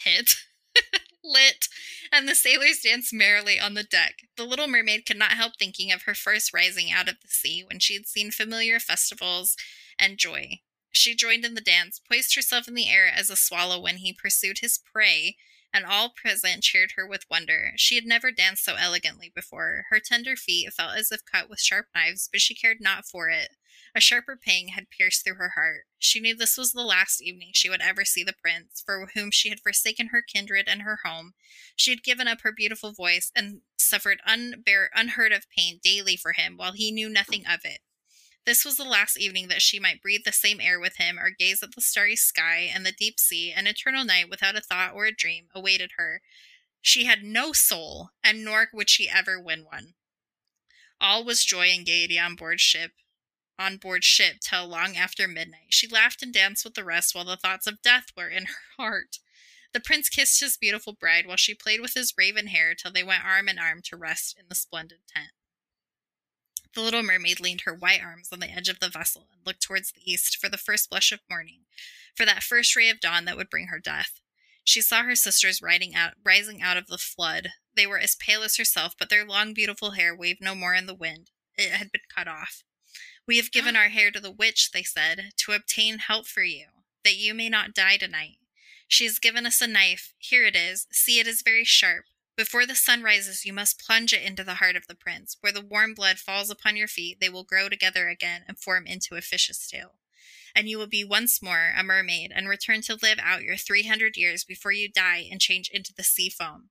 hit lit, and the sailors danced merrily on the deck, the little mermaid could not help thinking of her first rising out of the sea when she had seen familiar festivals and joy. She joined in the dance, poised herself in the air as a swallow when he pursued his prey, and all present cheered her with wonder. She had never danced so elegantly before. Her tender feet felt as if cut with sharp knives, but she cared not for it. A sharper pang had pierced through her heart. She knew this was the last evening she would ever see the prince, for whom she had forsaken her kindred and her home. She had given up her beautiful voice and suffered unbear- unheard of pain daily for him, while he knew nothing of it. This was the last evening that she might breathe the same air with him, or gaze at the starry sky and the deep sea. An eternal night without a thought or a dream awaited her. She had no soul, and nor would she ever win one. All was joy and gaiety on board ship, on board ship till long after midnight. She laughed and danced with the rest, while the thoughts of death were in her heart. The prince kissed his beautiful bride while she played with his raven hair till they went arm in arm to rest in the splendid tent. The little mermaid leaned her white arms on the edge of the vessel and looked towards the east for the first blush of morning, for that first ray of dawn that would bring her death. She saw her sisters riding out, rising out of the flood. They were as pale as herself, but their long, beautiful hair waved no more in the wind. It had been cut off. We have given ah. our hair to the witch, they said, to obtain help for you, that you may not die tonight. She has given us a knife. Here it is. See, it is very sharp. Before the sun rises, you must plunge it into the heart of the prince. Where the warm blood falls upon your feet, they will grow together again and form into a fish's tail. And you will be once more a mermaid and return to live out your 300 years before you die and change into the sea foam.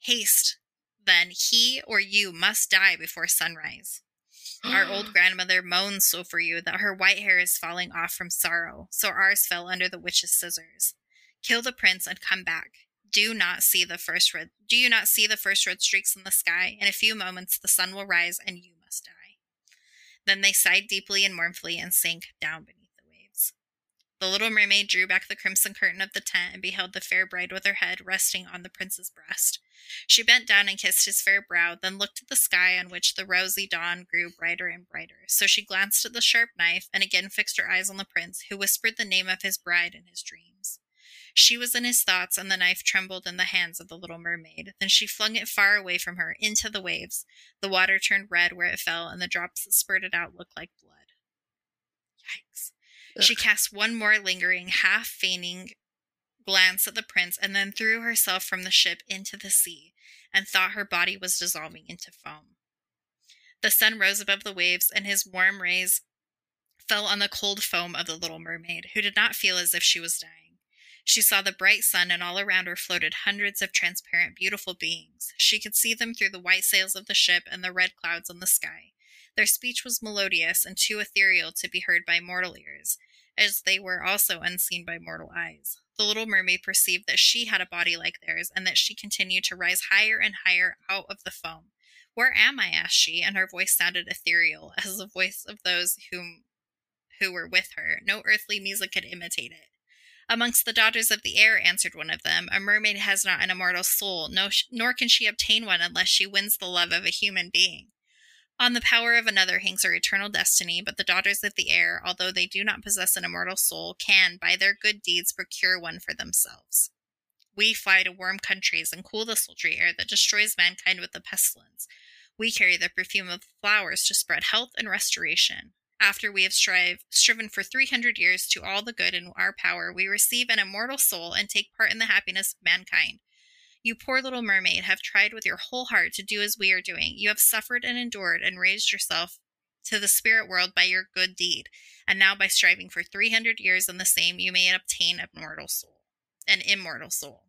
Haste, then, he or you must die before sunrise. Our old grandmother moans so for you that her white hair is falling off from sorrow, so ours fell under the witch's scissors. Kill the prince and come back. Do not see the first red do you not see the first red streaks in the sky? In a few moments the sun will rise and you must die. Then they sighed deeply and mournfully and sank down beneath the waves. The little mermaid drew back the crimson curtain of the tent and beheld the fair bride with her head resting on the prince's breast. She bent down and kissed his fair brow, then looked at the sky on which the rosy dawn grew brighter and brighter. So she glanced at the sharp knife and again fixed her eyes on the prince, who whispered the name of his bride in his dreams. She was in his thoughts, and the knife trembled in the hands of the little mermaid. Then she flung it far away from her, into the waves. The water turned red where it fell, and the drops that spurted out looked like blood. Yikes. She cast one more lingering, half feigning glance at the prince and then threw herself from the ship into the sea and thought her body was dissolving into foam. The sun rose above the waves, and his warm rays fell on the cold foam of the little mermaid, who did not feel as if she was dying. She saw the bright sun, and all around her floated hundreds of transparent, beautiful beings. She could see them through the white sails of the ship and the red clouds on the sky. Their speech was melodious and too ethereal to be heard by mortal ears, as they were also unseen by mortal eyes. The little mermaid perceived that she had a body like theirs, and that she continued to rise higher and higher out of the foam. Where am I? asked she, and her voice sounded ethereal, as the voice of those whom who were with her. No earthly music could imitate it. Amongst the daughters of the air, answered one of them, a mermaid has not an immortal soul, no, nor can she obtain one unless she wins the love of a human being. On the power of another hangs her eternal destiny, but the daughters of the air, although they do not possess an immortal soul, can, by their good deeds, procure one for themselves. We fly to warm countries and cool the sultry air that destroys mankind with the pestilence. We carry the perfume of flowers to spread health and restoration. After we have strive, striven for 300 years to all the good in our power, we receive an immortal soul and take part in the happiness of mankind. You poor little mermaid have tried with your whole heart to do as we are doing. You have suffered and endured and raised yourself to the spirit world by your good deed. And now by striving for 300 years in the same, you may obtain a mortal soul, an immortal soul.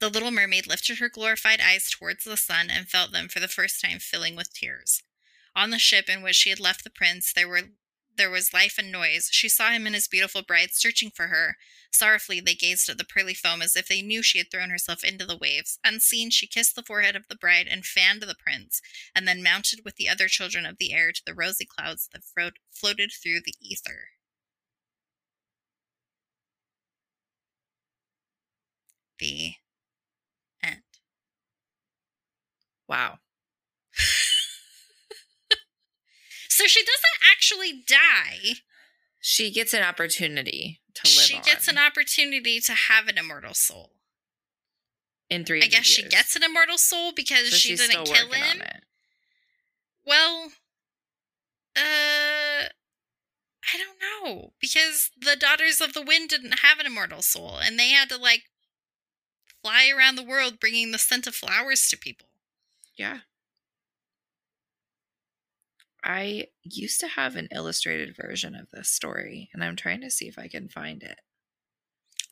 The little mermaid lifted her glorified eyes towards the sun and felt them for the first time filling with tears. On the ship in which she had left the prince, there were there was life and noise. She saw him and his beautiful bride searching for her. Sorrowfully they gazed at the pearly foam as if they knew she had thrown herself into the waves. Unseen, she kissed the forehead of the bride and fanned the prince, and then mounted with the other children of the air to the rosy clouds that fro- floated through the ether. The end. Wow. So she doesn't actually die. She gets an opportunity to live She gets on an opportunity to have an immortal soul. in three. I guess she gets an immortal soul because so she she's didn't kill him. Well, uh, I don't know because the daughters of the wind didn't have an immortal soul, and they had to like fly around the world bringing the scent of flowers to people. Yeah. I used to have an illustrated version of this story, and I'm trying to see if I can find it.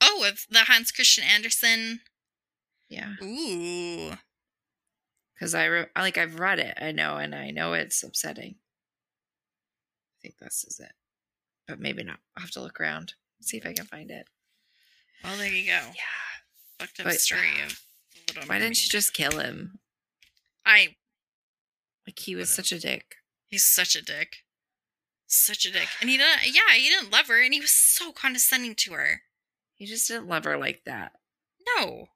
Oh, of the Hans Christian Andersen. Yeah, Ooh, because I re- like I've read it, I know, and I know it's upsetting. I think this is it, but maybe not. I'll have to look around, see if I can find it. well there you go. Yeah. Fucked up But- story of the Little Why didn't you just kill him? I Like he was such a dick. He's such a dick. Such a dick. And he didn't yeah, he didn't love her and he was so condescending to her. He just didn't love her like that. No.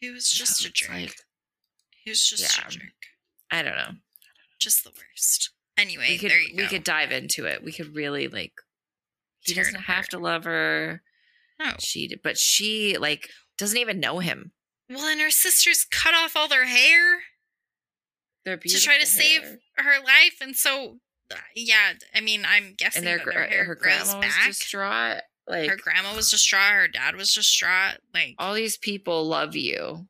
He was just a jerk. like, he was just yeah. a jerk. I don't know. Just the worst. Anyway, we could there you we go. could dive into it. We could really like. He Tear doesn't have to love her. no. She, but she like doesn't even know him. Well, and her sisters cut off all their hair They're to try to beautiful save her life, and so uh, yeah, I mean, I'm guessing their, their hair her grandma was back. distraught. Like her grandma was distraught. Her dad was distraught. Like all these people love you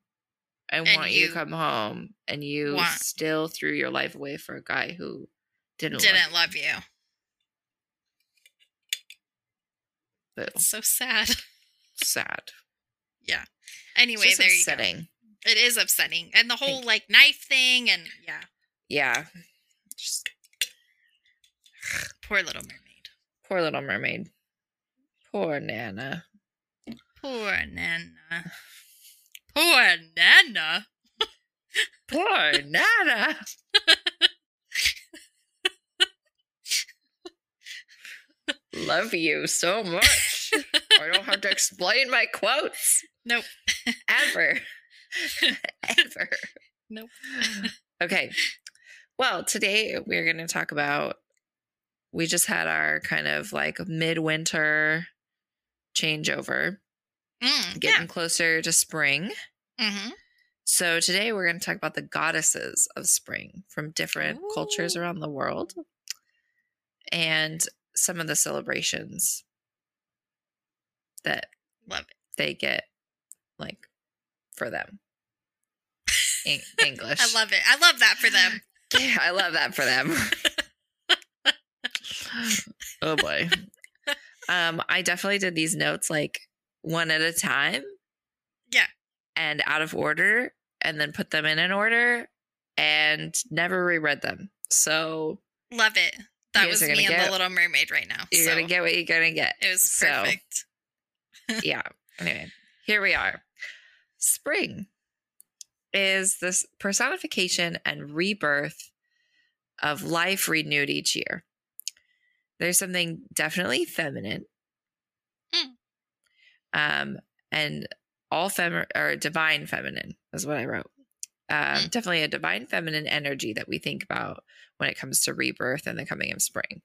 and, And want you, you to come home, and you want- still threw your life away for a guy who didn't. didn't love love you. you. Boo. So sad. sad. yeah. Anyway, there you go. It is upsetting, and the whole like knife thing, and yeah, Yeah. Just poor little mermaid. poor little mermaid. Poor Nana. Poor Nana. Poor Nana. Poor Nana. Love you so much. I don't have to explain my quotes Nope. ever. ever. Nope. Okay. Well, today we're going to talk about. We just had our kind of like midwinter changeover, Mm, getting closer to spring. yeah. hmm So today we're going to talk about the goddesses of spring from different cultures around the world and some of the celebrations that Love it. they get like for them. En- English. I love it. I love that for them. Yeah, I love that for them. oh boy. Um, I definitely did these notes like one at a time. Yeah. And out of order, and then put them in an order and never reread them. So Love it. That was me gonna and get- the Little Mermaid right now. you're so gonna get what you're gonna get. it was So, perfect. yeah. Anyway, here we are. Spring is this personification and rebirth of life renewed each year. There's something definitely feminine. Hmm. Um, and all fem or divine feminine is what I wrote. Um, Hmm. Definitely a divine feminine energy that we think about when it comes to rebirth and the coming of spring.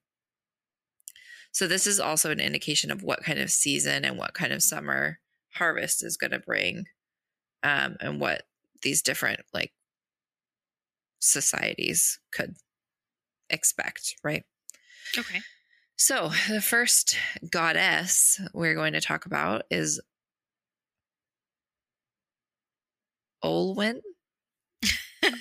So this is also an indication of what kind of season and what kind of summer harvest is going to bring, um, and what these different like societies could expect, right? Okay. So the first goddess we're going to talk about is Olwen.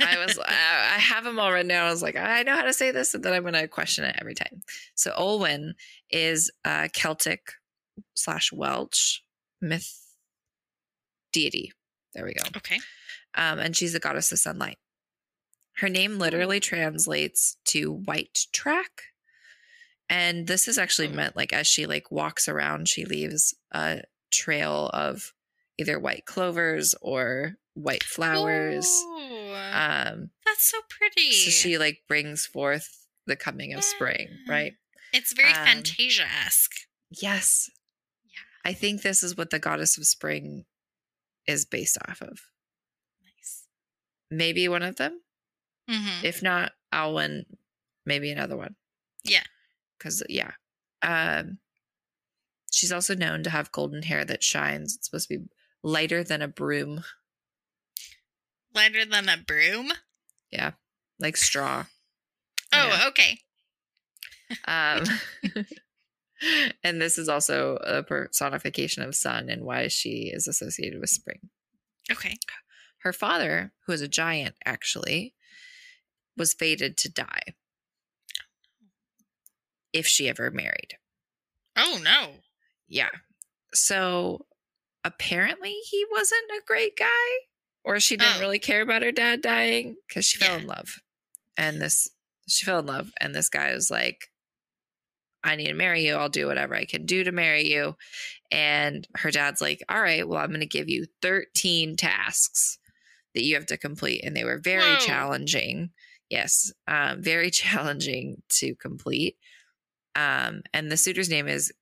I was I have them all written down. I was like, I know how to say this, and then I'm going to question it every time. So Olwen is a Celtic slash Welsh myth deity. There we go. Okay. Um, and she's the goddess of sunlight. Her name literally translates to white track. And this is actually Oh. meant like as she like walks around, she leaves a trail of either white clovers or white flowers. Ooh, Um, that's so pretty. so she like brings forth the coming of spring, right? It's very um, Fantasia esque. Yes. Yeah. I think this is what the goddess of spring is based off of. Nice. Maybe one of them. hmm If not, Olwen, maybe another one. Yeah. Because yeah. Um she's also known to have golden hair that shines. It's supposed to be lighter than a broom. Lighter than a broom. Yeah. Like straw. Oh, Yeah. okay. Um and this is also a personification of sun and why she is associated with spring. Okay. Her father, who is a giant actually, was fated to die if she ever married. Oh no. Yeah. So apparently he wasn't a great guy, or she didn't Oh. really care about her dad dying because she fell in love. And this, she fell in love, and this guy was like, I need to marry you. I'll do whatever I can do to marry you. And her dad's like, All right, well, I'm going to give you 13 tasks that you have to complete. And they were very Whoa. challenging. Yes, um, very challenging to complete. Um, and the suitor's name is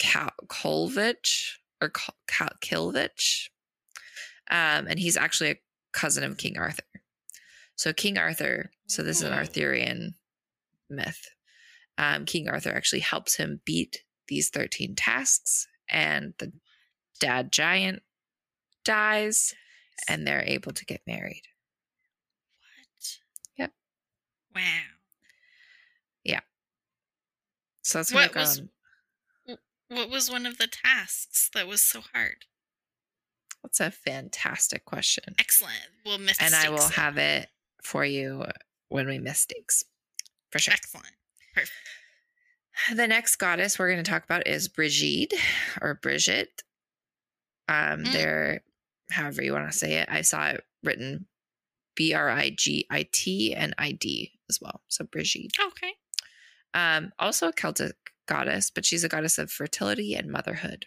Kolvich or Kal- Kal- Kilvich. Um, and he's actually a cousin of King Arthur. So King Arthur, so this is an Arthurian myth. Um, King Arthur actually helps him beat these 13 tasks, and the dad giant dies, and they're able to get married. What? Yep. Wow. Yeah. So that's What was- What was one of the tasks that was so hard? That's a fantastic question. Excellent. We'll miss and I will have it for you when we miss stakes. For sure. Excellent. The next goddess we're going to talk about is Brigitte or Brigitte. Um, Mm. There, however you want to say it. I saw it written B R I G I T and I D as well. So Brigitte. Okay. Um, also a Celtic goddess, but she's a goddess of fertility and motherhood,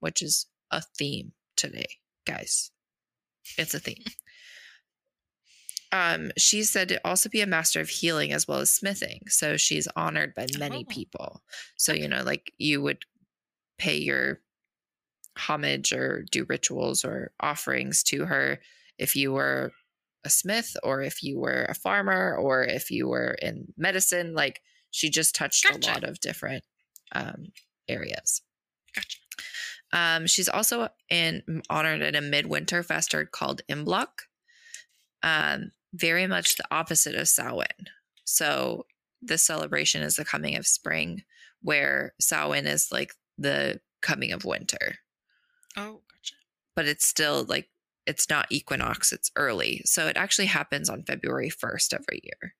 which is a theme today, guys. It's a theme. Um, she's said to also be a master of healing as well as smithing. So she's honored by many Oh. people. So, you know, like you would pay your homage or do rituals or offerings to her if you were a smith or if you were a farmer or if you were in medicine. Like she just touched Gotcha. a lot of different um, areas. Gotcha. Um, she's also in honored in a midwinter festival called Imbolc. Um, very much the opposite of Samhain. So the celebration is the coming of spring, where Samhain is like the coming of winter. Oh, gotcha. But it's still like it's not equinox; it's early. So it actually happens on February first every year,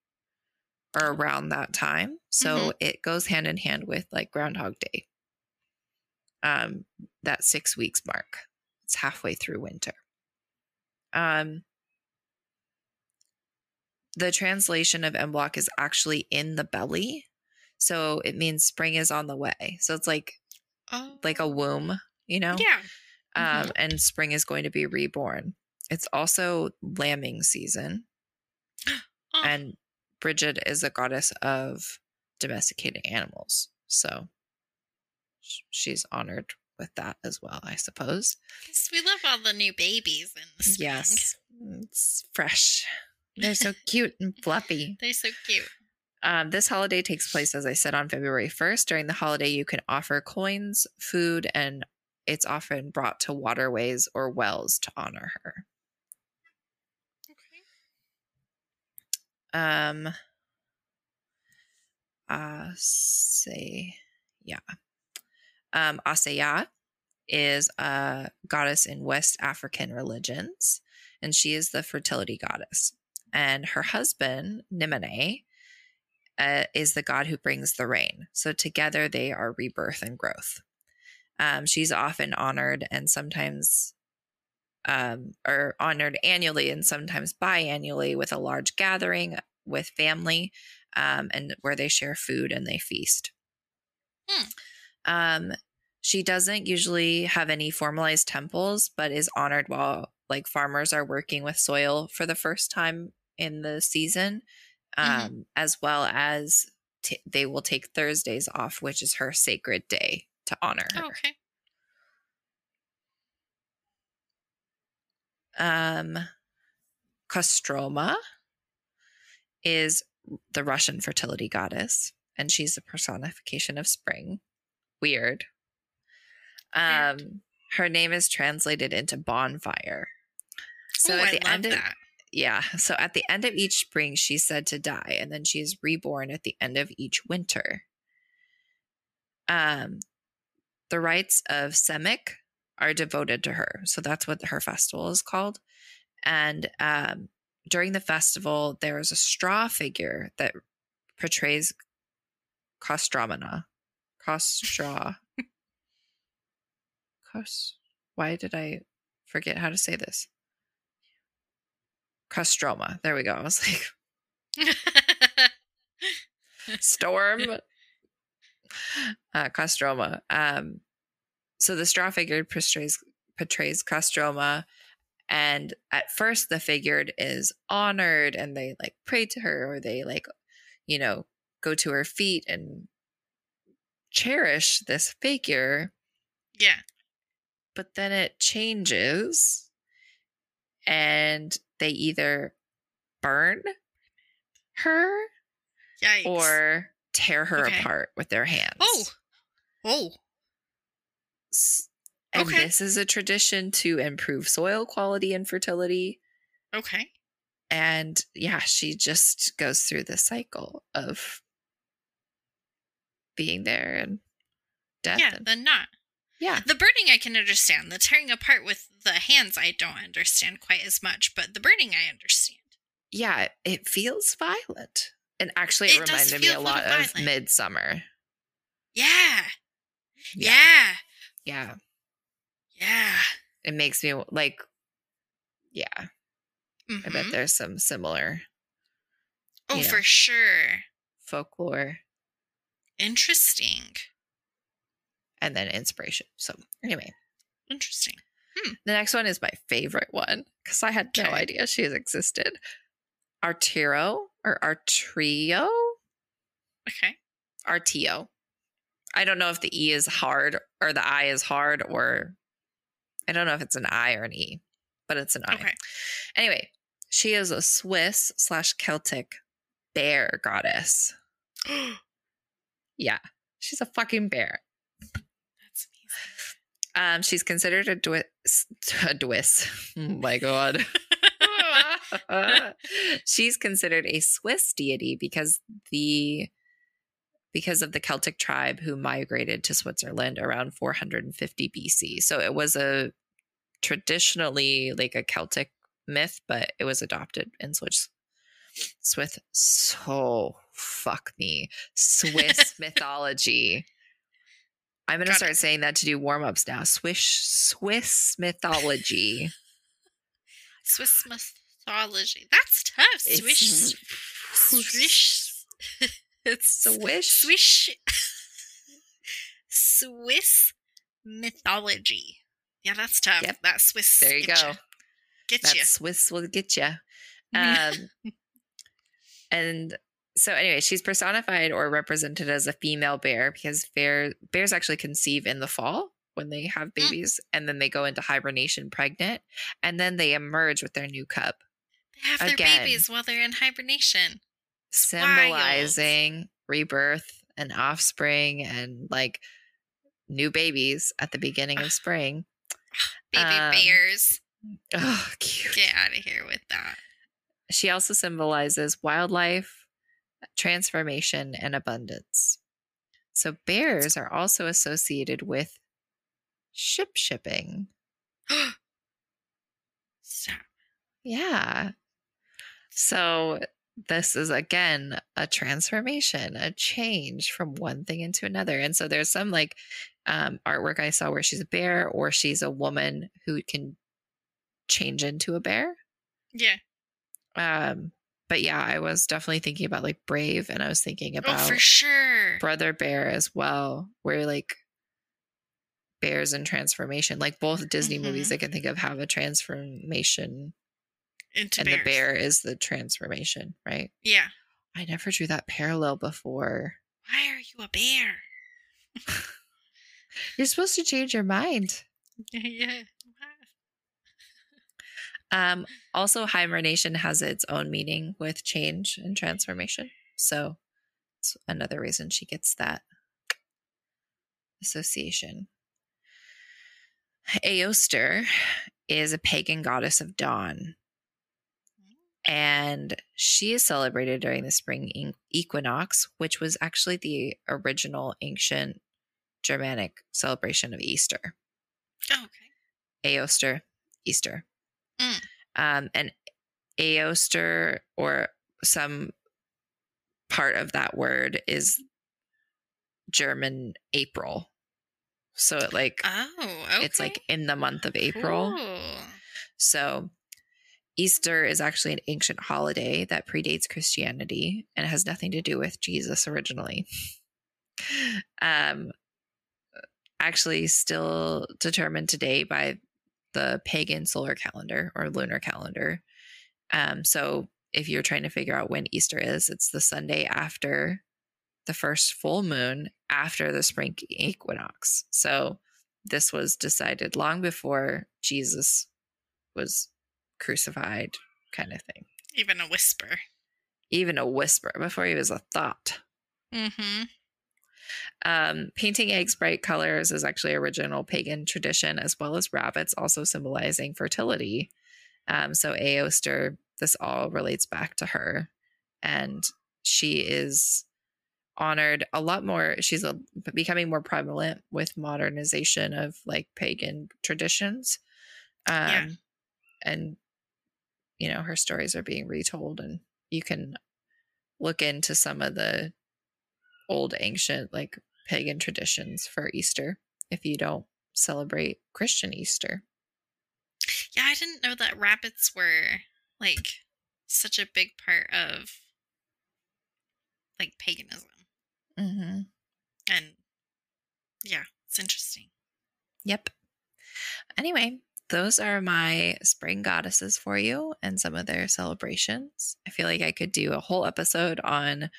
or around that time. So it goes hand in hand with like Groundhog Day. Um, that six weeks mark. It's halfway through winter. Um, the translation of Imbolc is actually in the belly. So it means spring is on the way. So it's like Oh, like a womb, you know? Yeah. Um, and spring is going to be reborn. It's also lambing season. Oh, And Bridget is a goddess of domesticated animals. So she's honored with that as well, I suppose. we love all the new babies in the spring. Yes. It's fresh. They're so cute and fluffy. They're so cute. Um, this holiday takes place, as I said, on February 1st. During the holiday, you can offer coins, food, and it's often brought to waterways or wells to honor her. Okay. Um, say, yeah. Um, Asaya is a goddess in West African religions, and she is the fertility goddess. And her husband, Nimene, uh, is the god who brings the rain. So together they are rebirth and growth. Um, she's often honored and sometimes um, or honored annually and sometimes biannually with a large gathering with family um, and where they share food and they feast. Hmm. Um, she doesn't usually have any formalized temples, but is honored while like farmers are working with soil for the first time in the season, um, Mhm. as well as t- they will take Thursdays off, which is her sacred day to honor her. Oh, okay. Um, Kostroma is the Russian fertility goddess, and she's the personification of spring. Weird. Um, Weird. her name is translated into bonfire. So Ooh, at the end of that. Yeah, so at the end of each spring, she's said to die, and then she is reborn at the end of each winter. Um, the rites of Semik are devoted to her, so that's what her festival is called. And um, during the festival, there is a straw figure that portrays Kostromana. Kostra. Kos. Why did I forget how to say this? Kostroma. There we go. I was like, storm uh Kostroma. Um so the straw figure portrays portrays Kostroma and at first the figured is honored and they like pray to her or they like you know go to her feet and cherish this figure yeah. but then it changes and they either burn her Yikes. or tear her Okay. apart with their hands. Oh. Oh. And Okay. this is a tradition to improve soil quality and fertility. Okay. And yeah, she just goes through the cycle of being there and death. Yeah, and, then not. Yeah. The burning I can understand. The tearing apart with the hands I don't understand quite as much, but the burning I understand. Yeah, it feels violent. And actually, it, It reminded me a lot little of. Midsummer. Yeah. Yeah. Yeah. Yeah. Yeah. It makes me like, yeah, I bet Mhm. there's some similar Oh, you know. for sure. folklore Interesting. And then inspiration. So, anyway, Interesting. Hmm. the next one is my favorite one because I had no Okay. idea she has existed. Arturo or Artrio. Okay. Artio. I don't know if the E is hard or the I is hard or I don't know if it's an I or an E, but it's an I. Okay. Anyway, she is a Swiss slash Celtic bear goddess. Yeah, she's a fucking bear. Um, she's considered a Dwiss. A Dwiss. Oh my god. she's considered a Swiss deity because the because of the Celtic tribe who migrated to Switzerland around 450 BC. So it was a traditionally like a Celtic myth, but it was adopted in Swiss. Swiss, so fuck me, Swiss mythology. I'm gonna Got start it. saying that to do warm ups now. Swiss, Swiss mythology. Swiss mythology. That's tough. Swish. Swish. It's Swish. Swish. Swiss mythology. Yeah, that's tough. Yep. That Swiss. There you get go. ya. Get That you. Swiss will get you. Um, and so, anyway, she's personified or represented as a female bear because bear, bears actually conceive in the fall when they have babies, and then they go into hibernation pregnant, and then they emerge with their new cub, they have their babies while they're in hibernation. It's wild. symbolizing rebirth and offspring and like new babies at the beginning of spring. Baby Um, bears. Oh, cute. Get out of here with that. She also symbolizes wildlife, transformation, and abundance. So bears are also associated with ship shipping. Yeah. So this is again a transformation, a change from one thing into another. And so there's some like um, artwork I saw where she's a bear or she's a woman who can change into a bear. Yeah. Um, but yeah, I was definitely thinking about like Brave, and I was thinking Oh, about for sure. Brother Bear as well, where like bears and transformation, like both Disney movies Mhm. I can think of have a transformation, Into and bears. the bear is the transformation, right? Yeah. I never drew that parallel before. Why are you a bear? You're supposed to change your mind. yeah. Um, also, hibernation has its own meaning with change and transformation. So it's another reason she gets that association. Aoster is a pagan goddess of dawn, and she is celebrated during the spring equinox, which was actually the original ancient Germanic celebration of Easter. Oh, okay. Aoster, Easter. Mm. Um, and Aoster, or some part of that word, is German April. So it like Oh, okay. it's like in the month of April. So Easter is actually an ancient holiday that predates Christianity and has nothing to do with Jesus originally. um actually still determined today by the pagan solar calendar or lunar calendar. Um so if you're trying to figure out when Easter is, it's the Sunday after the first full moon after the spring equinox. So this was decided long before Jesus was crucified, kind of thing. Even a whisper. Even a whisper before he was a thought. Mm-hmm. Um, painting eggs bright colors is actually original pagan tradition, as well as rabbits, also symbolizing fertility. Um, so Aoster, this all relates back to her, and she is honored a lot more. She's a, becoming more prevalent with modernization of like pagan traditions. Um, Yeah. and you know her stories are being retold, and you can look into some of the old ancient like pagan traditions for Easter if you don't celebrate Christian Easter. Yeah, I didn't know that rabbits were like such a big part of like paganism. Mm-hmm. And yeah, it's interesting. Yep. Anyway, those are my spring goddesses for you and some of their celebrations. I feel like I could do a whole episode on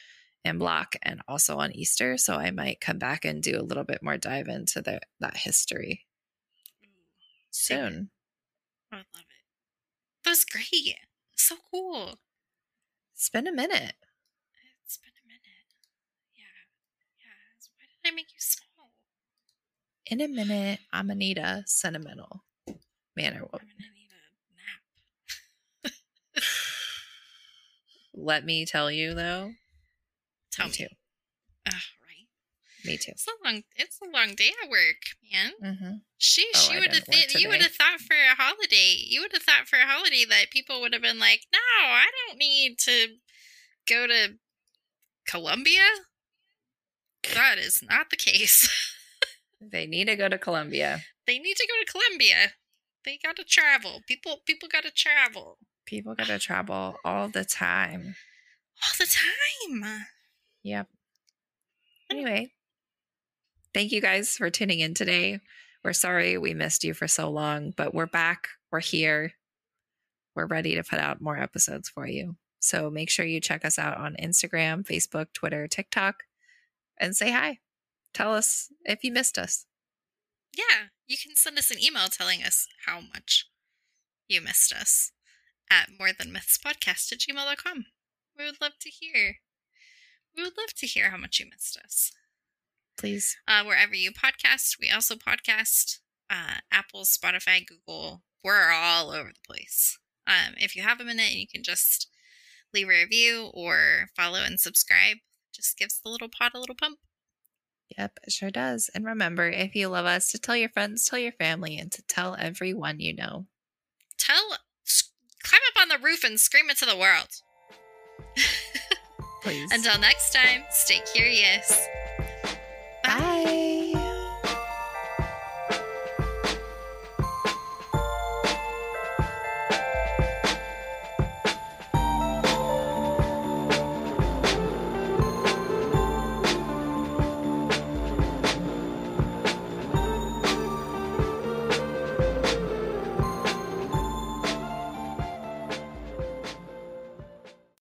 Imbolc and also on Easter, so I might come back and do a little bit more dive into the, that history soon. Oh, I love it. That was great. So cool. It's been a minute. It's been a minute. Yeah. Yeah. Why did I make you small? In a minute, Amanita sentimental manner. I'm gonna need a. Let me tell you though. Tell me me. too. Ugh, right. Me too. It's a long. It's a long day at work, man. Mm-hmm. She Oh, she would have th- you would have thought for a holiday. You would have thought for a holiday that people would have been like, "No, I don't need to go to Colombia." That is not the case. They need to go to Colombia. they need to go to Colombia. They got to travel. People people got to travel People got to travel all the time. all the time. Yep. Anyway, thank you guys for tuning in today. We're sorry we missed you for so long, but we're back. We're here. We're ready to put out more episodes for you. So make sure you check us out on Instagram, Facebook, Twitter, TikTok, and say hi. Tell us if you missed us. Yeah, you can send us an email telling us how much you missed us at more than myths podcast at gmail.com. We would love to hear. We would love to hear how much you missed us. Please. Uh, wherever you podcast, we also podcast. Uh, Apple, Spotify, Google. We're all over the place. Um, if you have a minute, you can just leave a review or follow and subscribe. Just gives the little pod a little pump. Yep, it sure does. And remember, if you love us, to tell your friends, tell your family, and to tell everyone you know. Tell, climb up on the roof and scream it to the world. Please. Until next time, stay curious. Bye.